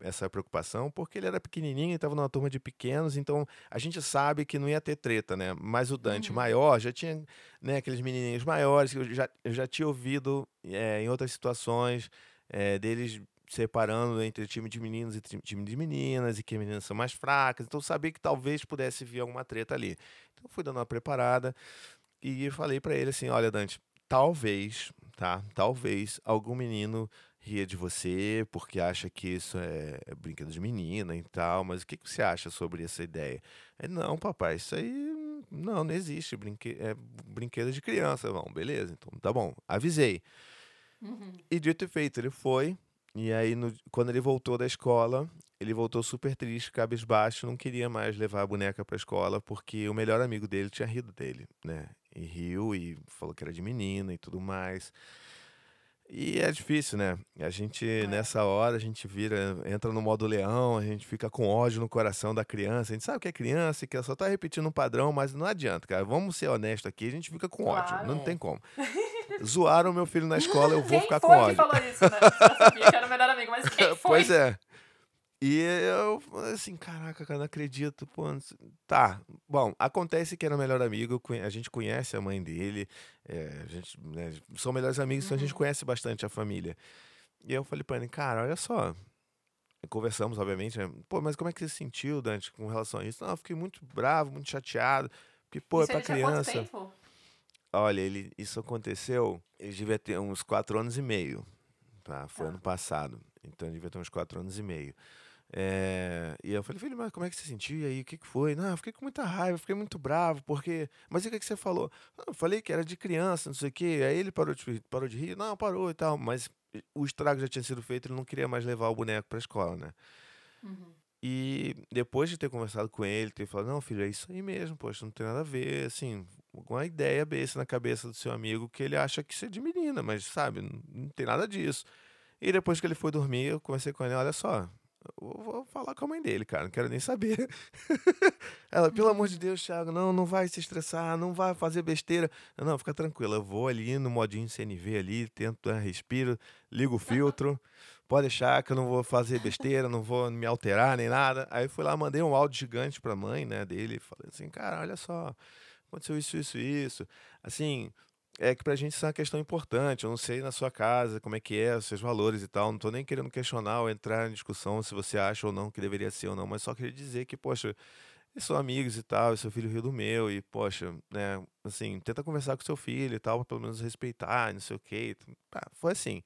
essa preocupação, porque ele era pequenininho e tava numa turma de pequenos, então a gente sabe que não ia ter treta, né? Mas o Dante uhum. maior já tinha, né, aqueles menininhos maiores que eu já, eu já tinha ouvido é, em outras situações é, deles separando entre time de meninos e time de meninas, e que meninas são mais fracas. Então, eu sabia que talvez pudesse vir alguma treta ali. Então, fui dando uma preparada e falei para ele assim: olha, Dante, talvez, tá? Talvez algum menino ria de você porque acha que isso é, é brinquedo de menina e tal, mas o que, que você acha sobre essa ideia? Ele, não, papai, isso aí não, não existe, brinque, é brinquedo de criança. Bom, beleza, então tá bom, avisei. Uhum. E dito e feito, ele foi, e aí, no, quando ele voltou da escola, ele voltou super triste, cabisbaixo, não queria mais levar a boneca para a escola, porque o melhor amigo dele tinha rido dele, né? E riu e falou que era de menina e tudo mais. E é difícil, né? A gente, é. nessa hora, a gente vira, entra no modo leão, a gente fica com ódio no coração da criança. A gente sabe que é criança e que ela só tá repetindo um padrão, mas não adianta, cara. Vamos ser honestos aqui, a gente fica com claro. ódio. Não tem como. Zoaram meu filho na escola, eu vou quem ficar com ódio. Que falou isso, né? quem foi? Pois é. E eu assim, caraca, cara, não acredito. Pô, tá, bom, acontece que era o melhor amigo, a gente conhece a mãe dele, é, a gente, né, são melhores amigos, uhum. então a gente uhum. conhece bastante a família. E eu falei pra ele, cara, olha só, conversamos, obviamente, né? pô, mas como é que você se sentiu, Dante, com relação a isso? Não, eu fiquei muito bravo, muito chateado, porque, pô, isso é pra criança... Tempo? Olha, ele, isso aconteceu, ele devia ter uns quatro anos e meio, tá? Foi ah. ano passado, então ele devia ter uns quatro anos e meio. É, e eu falei, filho, mas como é que você sentiu? E aí, o que, que foi? Não, eu fiquei com muita raiva, fiquei muito bravo, porque. Mas e o que, que você falou? Não, eu falei que era de criança, não sei o quê. Aí ele parou de, parou de rir, não, parou e tal. Mas o estrago já tinha sido feito, ele não queria mais levar o boneco pra escola, né? Uhum. E depois de ter conversado com ele, ter falado, não, filho, é isso aí mesmo, poxa, não tem nada a ver, assim, alguma ideia besta na cabeça do seu amigo que ele acha que isso é de menina, mas sabe, não, não tem nada disso. E depois que ele foi dormir, eu conversei com ele, olha só, vou falar com a mãe dele, cara, não quero nem saber. Ela, pelo amor de Deus, Thiago, não, não vai se estressar, não vai fazer besteira. Não, fica tranquila, eu vou ali no modinho CNV ali, tento, né, respiro, ligo o filtro. Pode deixar que eu não vou fazer besteira, não vou me alterar nem nada. Aí fui lá, mandei um áudio gigante pra mãe, né, dele, falei assim, cara, olha só, aconteceu isso, isso, isso. Assim, é que pra gente isso é uma questão importante. Eu não sei na sua casa como é que é, os seus valores e tal. Não tô nem querendo questionar ou entrar em discussão se você acha ou não que deveria ser ou não, mas só queria dizer que, poxa, eles são amigos e tal, e seu filho riu do meu, e, poxa, né, assim, tenta conversar com seu filho e tal, pra pelo menos respeitar, não sei o quê. foi assim.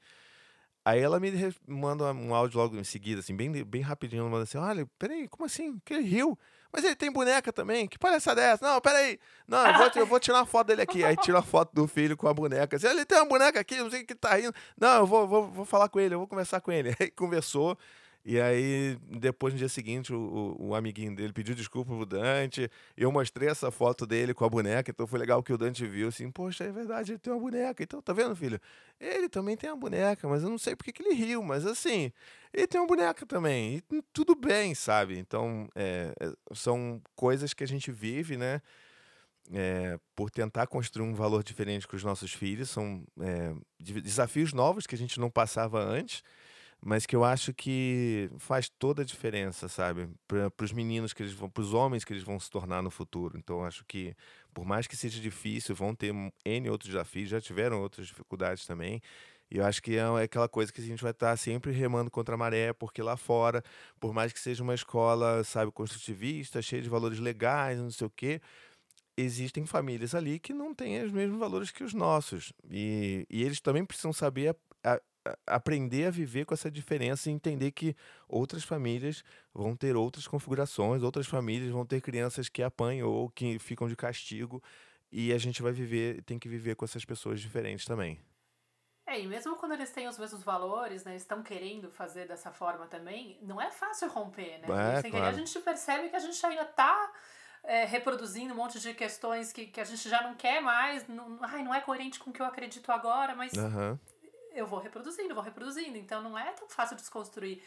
Aí ela me manda um áudio logo em seguida, assim, bem, bem rapidinho, ela manda assim, olha, peraí, como assim? Que ele riu? Mas ele tem boneca também? Que palhaçada é essa? Não, peraí. Não, eu vou, eu vou tirar uma foto dele aqui. Aí tira a foto do filho com a boneca. Assim, ele tem uma boneca aqui, não sei o que tá rindo. Não, eu vou, vou, vou falar com ele, eu vou conversar com ele. Aí conversou. E aí, depois, no dia seguinte, o, o, o, amiguinho dele pediu desculpa pro Dante. Eu mostrei essa foto dele com a boneca, então foi legal que o Dante viu assim, poxa, é verdade, ele tem uma boneca. Então, tá vendo, filho? Ele também tem uma boneca, mas eu não sei porque que ele riu, mas assim, ele tem uma boneca também. E tudo bem, sabe? Então, é, é são coisas que a gente vive, né? É, por tentar construir um valor diferente com os nossos filhos, são é, desafios novos que a gente não passava antes mas que eu acho que faz toda a diferença, sabe? Para os meninos que eles vão, para os homens que eles vão se tornar no futuro. Então, acho que, por mais que seja difícil, vão ter N outros desafios, já tiveram outras dificuldades também. E eu acho que é, é aquela coisa que a gente vai estar sempre remando contra a maré, porque lá fora, por mais que seja uma escola, sabe, construtivista, cheia de valores legais, não sei o quê, existem famílias ali que não têm os mesmos valores que os nossos. E, e eles também precisam saber aprender a viver com essa diferença e entender que outras famílias vão ter outras configurações, outras famílias vão ter crianças que apanham ou que ficam de castigo e a gente vai viver, tem que viver com essas pessoas diferentes também. É, e mesmo quando eles têm os mesmos valores, né, estão querendo fazer dessa forma também, não é fácil romper, né? É, Sem claro. querer a gente percebe que a gente ainda tá é, reproduzindo um monte de questões que, que a gente já não quer mais, não, ai, não é coerente com o que eu acredito agora, mas Aham. Eu vou reproduzindo, vou reproduzindo. Então não é tão fácil desconstruir.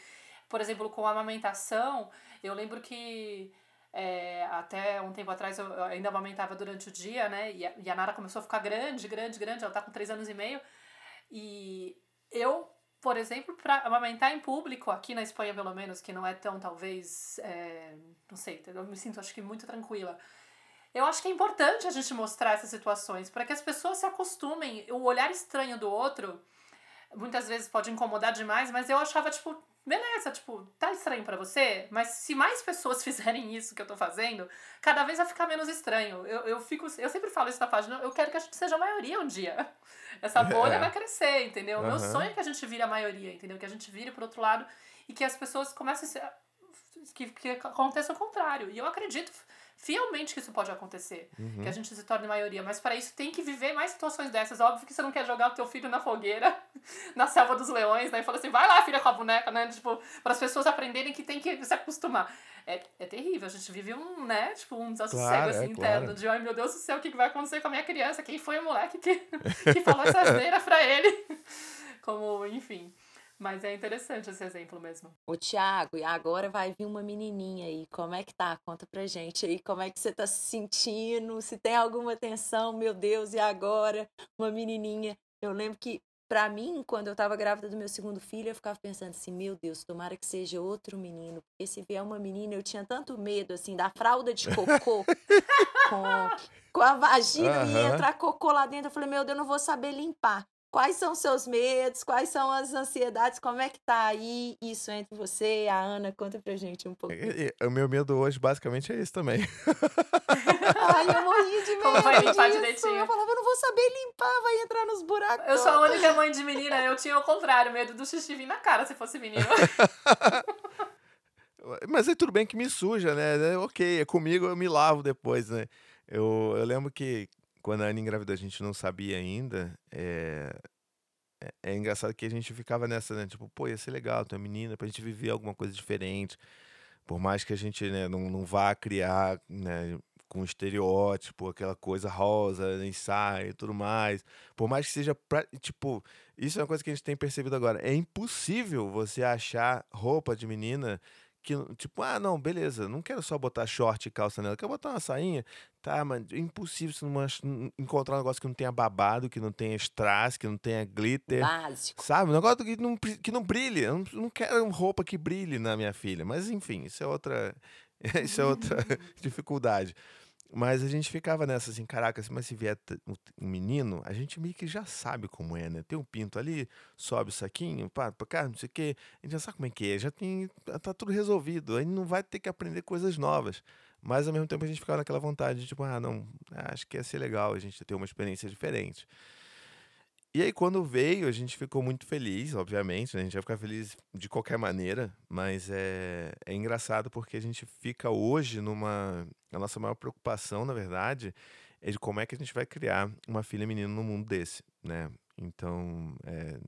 Por exemplo, com a amamentação, eu lembro que é, até um tempo atrás eu ainda amamentava durante o dia, né? E a, e a Nara começou a ficar grande, grande, grande. Ela tá com três anos e meio. E eu, por exemplo, para amamentar em público, aqui na Espanha pelo menos, que não é tão, talvez, é, não sei, eu me sinto acho que muito tranquila. Eu acho que é importante a gente mostrar essas situações para que as pessoas se acostumem. O olhar estranho do outro muitas vezes pode incomodar demais, mas eu achava, tipo, beleza, tipo, tá estranho para você, mas se mais pessoas fizerem isso que eu tô fazendo, cada vez vai ficar menos estranho. Eu, eu fico, eu sempre falo isso na página, eu quero que a gente seja a maioria um dia. Essa bolha É. vai crescer, entendeu? O Meu sonho é que a gente vire a maioria, entendeu? Que a gente vire pro outro lado e que as pessoas comecem a ser, que, que aconteça o contrário. E eu acredito fielmente que isso pode acontecer, Uhum. que a gente se torne maioria, mas para isso tem que viver mais situações dessas. Óbvio que você não quer jogar o teu filho na fogueira, na selva dos leões, né? E fala assim, vai lá, filha, com a boneca, né? Tipo, para as pessoas aprenderem que tem que se acostumar. É, é terrível, a gente vive um, né, tipo, um desassossego Claro, assim, é, interno, claro. de ai meu Deus do céu, o que vai acontecer com a minha criança? Quem foi o moleque que, que falou essa asneira pra ele? Como, enfim. Mas é interessante esse exemplo mesmo. Ô, Tiago, e agora vai vir uma menininha aí. Como é que tá? Conta pra gente aí. Como é que você tá se sentindo? Se tem alguma tensão, meu Deus, e agora? Uma menininha. Eu lembro que, pra mim, quando eu tava grávida do meu segundo filho, eu ficava pensando assim: meu Deus, tomara que seja outro menino. Porque se vier uma menina, eu tinha tanto medo, assim, da fralda de cocô com, com a vagina e Aham. entrar cocô lá dentro. Eu falei: meu Deus, eu não vou saber limpar. Quais são os seus medos? Quais são as ansiedades? Como é que tá aí isso entre você e a Ana? Conta pra gente um pouco. O meu medo hoje basicamente é esse também. Ai, eu morri de medo Como vai limpar disso. direitinho? Eu falava, eu não vou saber limpar, vai entrar nos buracos. Eu sou a única mãe de menina, eu tinha o contrário, medo do xixi vir na cara se fosse menino. Mas é tudo bem que me suja, né? É ok, é comigo, eu me lavo depois, né? Eu, eu lembro que quando a Ana engravidou, a gente não sabia ainda. É, é, é engraçado que a gente ficava nessa, né? Tipo, pô, ia ser legal ter uma menina pra gente viver alguma coisa diferente. Por mais que a gente né, não, não vá criar né, com estereótipo, aquela coisa rosa, ensaio e tudo mais. Por mais que seja. Pra, tipo, isso é uma coisa que a gente tem percebido agora. É impossível você achar roupa de menina que, tipo, ah, não, beleza, não quero só botar short e calça nela, quero botar uma sainha. Tá, mas é impossível você não ach- n- encontrar um negócio que não tenha babado, que não tenha strass, que não tenha glitter. Básico. Sabe? Um negócio que não, que não brilhe. Eu não, não quero roupa que brilhe na minha filha. Mas, enfim, isso é outra, isso é outra dificuldade. Mas a gente ficava nessa assim, caraca, mas se vier um menino, a gente meio que já sabe como é, né? Tem um pinto ali, sobe o saquinho, pá, pra cá, não sei o quê. A gente já sabe como é que é, já tem, tá tudo resolvido. A gente não vai ter que aprender coisas novas. Mas ao mesmo tempo a gente ficava naquela vontade de tipo, ah, não, acho que ia ser legal a gente ter uma experiência diferente. E aí, quando veio, a gente ficou muito feliz, obviamente, né? A gente vai ficar feliz de qualquer maneira, mas é, é engraçado porque a gente fica hoje numa. A nossa maior preocupação, na verdade, é de como é que a gente vai criar uma filha menina num mundo desse, né? Então, é,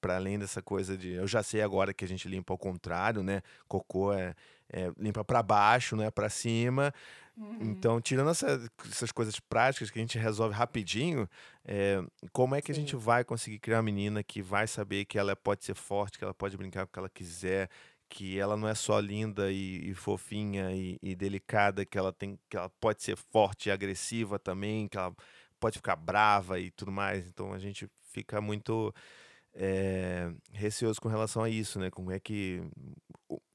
para além dessa coisa de. Eu já sei agora que a gente limpa ao contrário, né? Cocô é, é limpa para baixo, não é para cima. Uhum. Então, tirando essa- essas coisas práticas que a gente resolve rapidinho, é, como é que a gente Sim. vai conseguir criar uma menina que vai saber que ela pode ser forte, que ela pode brincar com o que ela quiser, que ela não é só linda e, e fofinha e, e delicada, que ela tem, que ela pode ser forte e agressiva também, que ela pode ficar brava e tudo mais. Então, a gente fica muito é, receoso com relação a isso, né? Como é que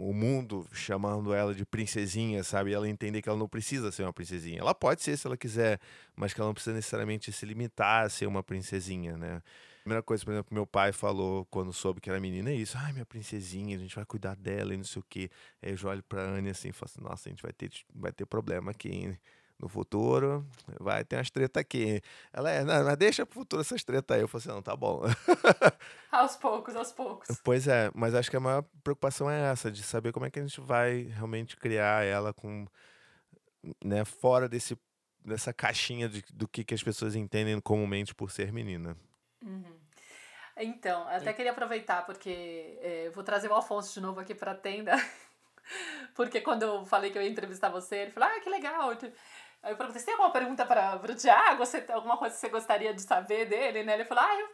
o- mundo chamando ela de princesinha, sabe? E ela entender que ela não precisa ser uma princesinha. Ela pode ser se ela quiser, mas que ela não precisa necessariamente se limitar a ser uma princesinha, né? Primeira coisa, por exemplo, meu pai falou quando soube que era menina é isso. Ai, minha princesinha, a gente vai cuidar dela e não sei o quê. Aí eu já olho pra Anne assim e falo assim, nossa, a gente vai ter, vai ter problema aqui, hein? No futuro, vai ter umas treta aqui. Ela é, não, mas deixa pro futuro essas treta aí. Eu falei assim, não, tá bom. aos poucos, aos poucos. Pois é, mas acho que a maior preocupação é essa, de saber como é que a gente vai realmente criar ela com, né, fora desse, dessa caixinha de, do que, que as pessoas entendem comumente por ser menina. Uhum. Então, até queria aproveitar, porque é, vou trazer o Alfonso de novo aqui para a tenda. porque quando eu falei que eu ia entrevistar você, ele falou: Ah, que legal. Aí eu perguntei: Você tem alguma pergunta para o Tiago? Você, alguma coisa que você gostaria de saber dele? Né? Ele falou: Ah, eu.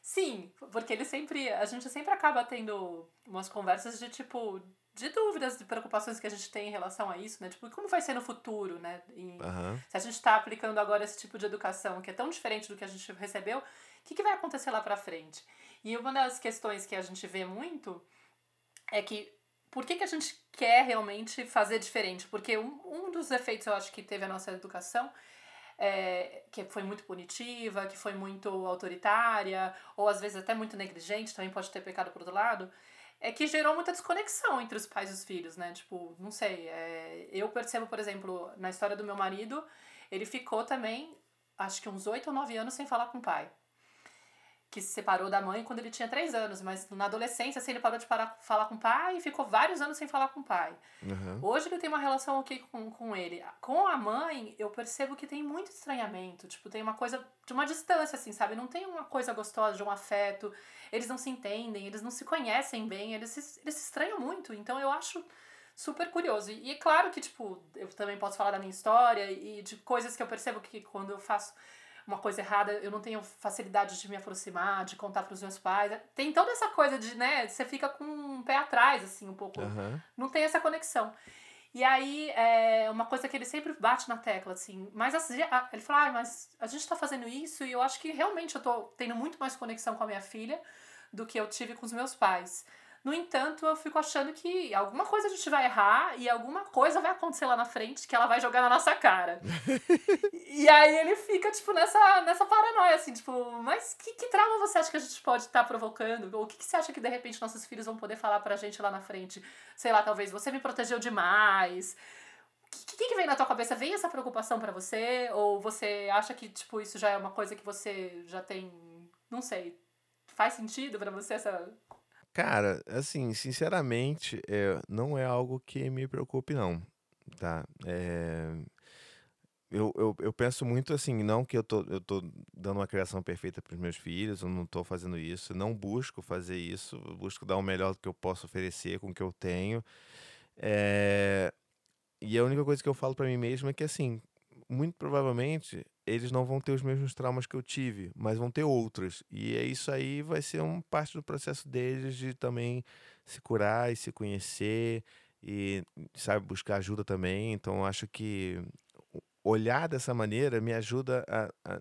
Sim, porque ele sempre. A gente sempre acaba tendo umas conversas de tipo. De dúvidas, de preocupações que a gente tem em relação a isso, né? Tipo, como vai ser no futuro, né? Uhum. Se a gente está aplicando agora esse tipo de educação que é tão diferente do que a gente recebeu, o que, que vai acontecer lá para frente? E uma das questões que a gente vê muito é que por que, que a gente quer realmente fazer diferente? Porque um, um dos efeitos, eu acho, que teve a nossa educação, é, que foi muito punitiva, que foi muito autoritária, ou às vezes até muito negligente, também pode ter pecado por outro lado, é que gerou muita desconexão entre os pais e os filhos, né? Tipo, não sei, é, eu percebo, por exemplo, na história do meu marido, ele ficou também, acho que uns oito ou nove anos sem falar com o pai que se separou da mãe quando ele tinha três anos, mas na adolescência assim, ele parou de parar, falar com o pai e ficou vários anos sem falar com o pai. Uhum. Hoje ele tem uma relação ok com, com ele. Com a mãe, eu percebo que tem muito estranhamento, tipo, tem uma coisa de uma distância, assim, sabe? Não tem uma coisa gostosa de um afeto, eles não se entendem, eles não se conhecem bem, eles se, eles se estranham muito. Então eu acho super curioso. E, e é claro que, tipo, eu também posso falar da minha história e de coisas que eu percebo que quando eu faço uma coisa errada, eu não tenho facilidade de me aproximar, de contar para os meus pais. Tem toda essa coisa de, né, você fica com um pé atrás, assim, um pouco. Uhum. Não tem essa conexão. E aí, é uma coisa que ele sempre bate na tecla, assim, mas assim, ele fala, ah, mas a gente tá fazendo isso e eu acho que realmente eu tô tendo muito mais conexão com a minha filha do que eu tive com os meus pais. No entanto, eu fico achando que alguma coisa a gente vai errar e alguma coisa vai acontecer lá na frente que ela vai jogar na nossa cara. e aí ele fica, tipo, nessa, nessa paranoia, assim, tipo, mas que, que trauma você acha que a gente pode estar tá provocando? Ou o que, que você acha que de repente nossos filhos vão poder falar pra gente lá na frente? Sei lá, talvez você me protegeu demais. O que, que, que vem na tua cabeça? Vem essa preocupação para você? Ou você acha que, tipo, isso já é uma coisa que você já tem. Não sei. Faz sentido para você essa Cara, assim, sinceramente, é, não é algo que me preocupe, não, tá? É, eu, eu, eu penso muito assim, não que eu tô, eu tô dando uma criação perfeita para os meus filhos, eu não tô fazendo isso, não busco fazer isso, eu busco dar o melhor que eu posso oferecer com o que eu tenho. É, e a única coisa que eu falo para mim mesmo é que, assim, muito provavelmente eles não vão ter os mesmos traumas que eu tive, mas vão ter outros. E é isso aí vai ser um parte do processo deles de também se curar e se conhecer e sabe buscar ajuda também. Então acho que olhar dessa maneira me ajuda a, a,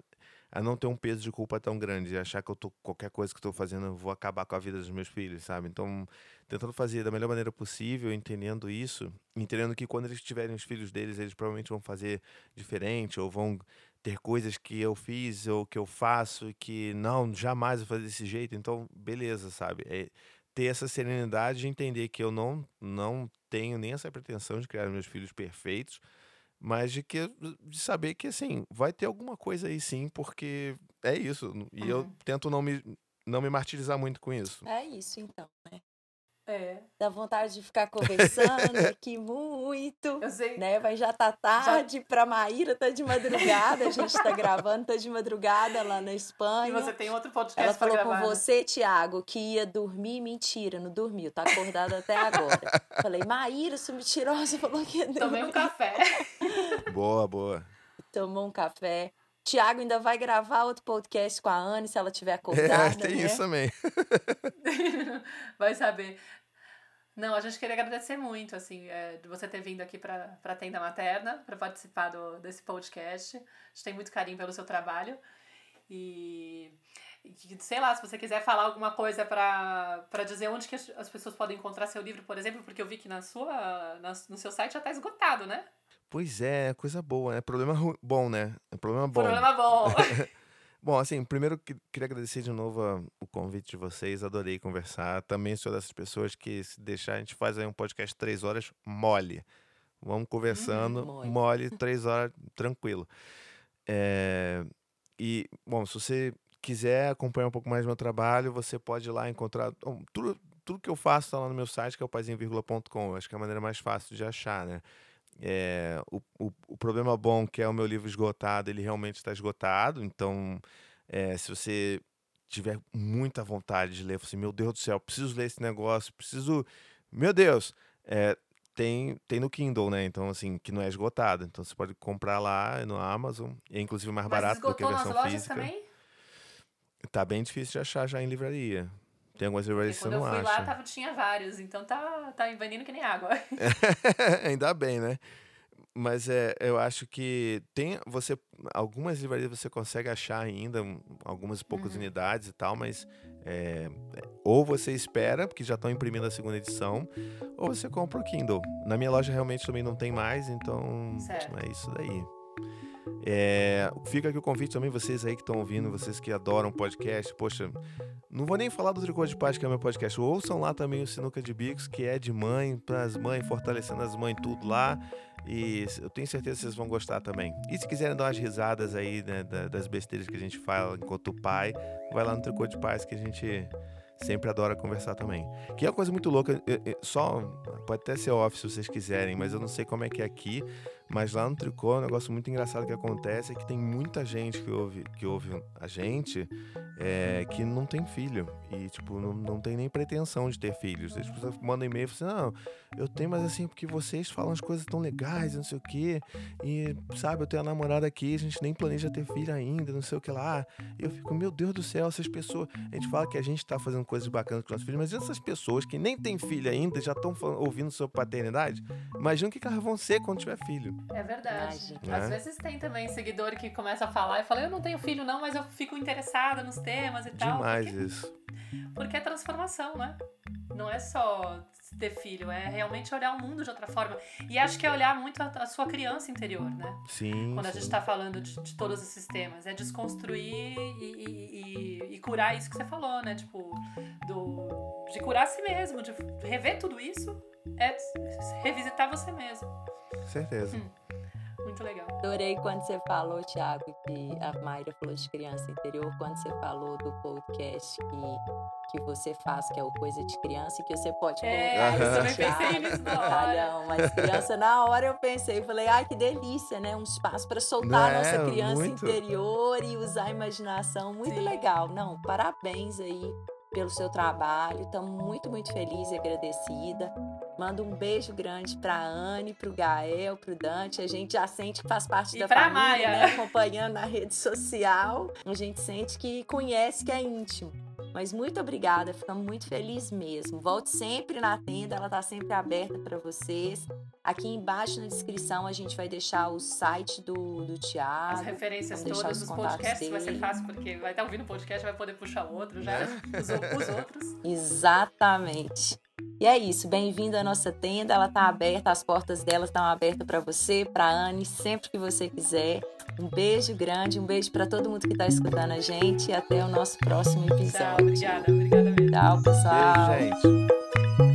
a não ter um peso de culpa tão grande, achar que eu tô qualquer coisa que estou fazendo eu vou acabar com a vida dos meus filhos, sabe? Então tentando fazer da melhor maneira possível, entendendo isso, entendendo que quando eles tiverem os filhos deles, eles provavelmente vão fazer diferente ou vão ter coisas que eu fiz ou que eu faço que não, jamais vou fazer desse jeito. Então, beleza, sabe? É ter essa serenidade de entender que eu não, não tenho nem essa pretensão de criar meus filhos perfeitos, mas de que de saber que assim, vai ter alguma coisa aí sim, porque é isso. E uhum. eu tento não me não me martirizar muito com isso. É isso então, né? É. Dá vontade de ficar conversando aqui muito. Eu sei. Né? Mas já tá tarde já... pra Maíra, tá de madrugada. A gente tá gravando, tá de madrugada lá na Espanha. E você tem outro podcast Ela falou gravar, com né? você, Tiago, que ia dormir. Mentira, não dormiu. Tá acordado até agora. Falei, Maíra, sua mentirosa, falou que ia dormir. Tomei um café. Boa, boa. Tomou um café. Tiago ainda vai gravar outro podcast com a Anne, se ela tiver acordada. É, tem né? isso também. vai saber. Não, a gente queria agradecer muito, assim, é, de você ter vindo aqui para a Tenda Materna, para participar do, desse podcast. A gente tem muito carinho pelo seu trabalho. E, e sei lá, se você quiser falar alguma coisa para dizer onde que as pessoas podem encontrar seu livro, por exemplo, porque eu vi que na sua, na, no seu site já está esgotado, né? Pois é, coisa boa, né? Problema bom, né? Problema bom. Problema bom. bom, assim, primeiro queria agradecer de novo o convite de vocês, adorei conversar. Também sou dessas pessoas que, se deixar, a gente faz aí um podcast três horas mole. vamos conversando, uhum, mole, três horas, tranquilo. É, e, bom, se você quiser acompanhar um pouco mais do meu trabalho, você pode ir lá encontrar. Tudo, tudo que eu faço está lá no meu site, que é o paizinho.com. Acho que é a maneira mais fácil de achar, né? É, o, o, o, problema bom, que é o meu livro esgotado, ele realmente está esgotado. Então, é, se você tiver muita vontade de ler, assim, meu Deus do céu, preciso ler esse negócio, preciso. Meu Deus! É, tem, tem no Kindle, né? Então, assim, que não é esgotado. Então você pode comprar lá no Amazon. É inclusive mais Mas barato do que a versão nas lojas física. Também? Tá bem difícil de achar já em livraria. Tem algumas livrarias que você não acha. Quando eu fui lá, tava, tinha vários. Então tá, tá vendendo que nem água. Ainda bem, né? Mas é, eu acho que tem você algumas livrarias você consegue achar ainda algumas poucas uhum. unidades e tal, mas é, ou você espera porque já estão imprimindo a segunda edição, ou você compra o Kindle. Na minha loja realmente também não tem mais, então certo. é isso daí. É, fica aqui o convite também, vocês aí que estão ouvindo, vocês que adoram podcast. Poxa, não vou nem falar do Tricô de Paz, que é meu podcast. Ouçam lá também o Sinuca de Bicos, que é de mãe, para as mães, fortalecendo as mães, tudo lá. E eu tenho certeza que vocês vão gostar também. E se quiserem dar umas risadas aí né, das besteiras que a gente fala enquanto pai, vai lá no Tricô de Paz que a gente sempre adora conversar também. Que é uma coisa muito louca, só pode até ser off se vocês quiserem, mas eu não sei como é que é aqui, mas lá no Tricô, um negócio muito engraçado que acontece é que tem muita gente que ouve, que ouve a gente é, que não tem filho. E, tipo, não, não tem nem pretensão de ter filhos. As pessoas mandam e-mail e falam assim, não, eu tenho, mas assim, porque vocês falam as coisas tão legais, não sei o quê. E, sabe, eu tenho a namorada aqui, a gente nem planeja ter filho ainda, não sei o que lá. E eu fico, meu Deus do céu, essas pessoas. A gente fala que a gente tá fazendo coisas bacanas com nossos filhos, mas essas pessoas que nem têm filho ainda já estão ouvindo sobre paternidade, imagina o que elas vão ser quando tiver filho. É verdade. É. Às vezes tem também seguidor que começa a falar e fala, eu não tenho filho não, mas eu fico interessada nos temas e tal. Demais porque, isso. Porque é transformação, né? Não é só ter filho, é realmente olhar o mundo de outra forma. E acho que é olhar muito a, a sua criança interior, né? Sim. Quando sim. a gente está falando de, de, todos esses temas. É desconstruir e, e, e, e, curar isso que você falou, né? Tipo, do, de curar a si mesmo, de rever tudo isso, é revisitar você mesmo. Certeza. Hum. Muito legal. Adorei quando você falou, Thiago, que a Mayra falou de criança interior, quando você falou do podcast que, que você faz, que é o Coisa de Criança, que você pode é, colocar. É, eu também pensei nisso na hora. mas criança, na hora eu pensei, falei, ai, que delícia, né? Um espaço para soltar a nossa é, criança muito. interior e usar a imaginação. Muito Sim. legal. Não, parabéns aí pelo seu trabalho. Estamos muito, muito feliz e agradecida. Mando um beijo grande para a Anne, para o Gael, para o Dante. A gente já sente que faz parte e da família, Maia. né? Acompanhando na rede social. A gente sente que conhece, que é íntimo. Mas muito obrigada, ficamos muito felizes mesmo. Volte sempre na tenda, ela está sempre aberta para vocês. Aqui embaixo na descrição a gente vai deixar o site do, do Tiago. As referências todas dos podcasts dele. vai ser fácil, porque vai estar ouvindo o podcast, vai poder puxar outro já, os, os outros. Exatamente. E é isso, bem-vindo à nossa tenda, ela está aberta, as portas dela estão abertas para você, para Anne, sempre que você quiser. Um beijo grande, um beijo para todo mundo que está escutando a gente e até o nosso próximo episódio. Tchau, obrigada, obrigada mesmo. Tchau, pessoal. Beijo, gente.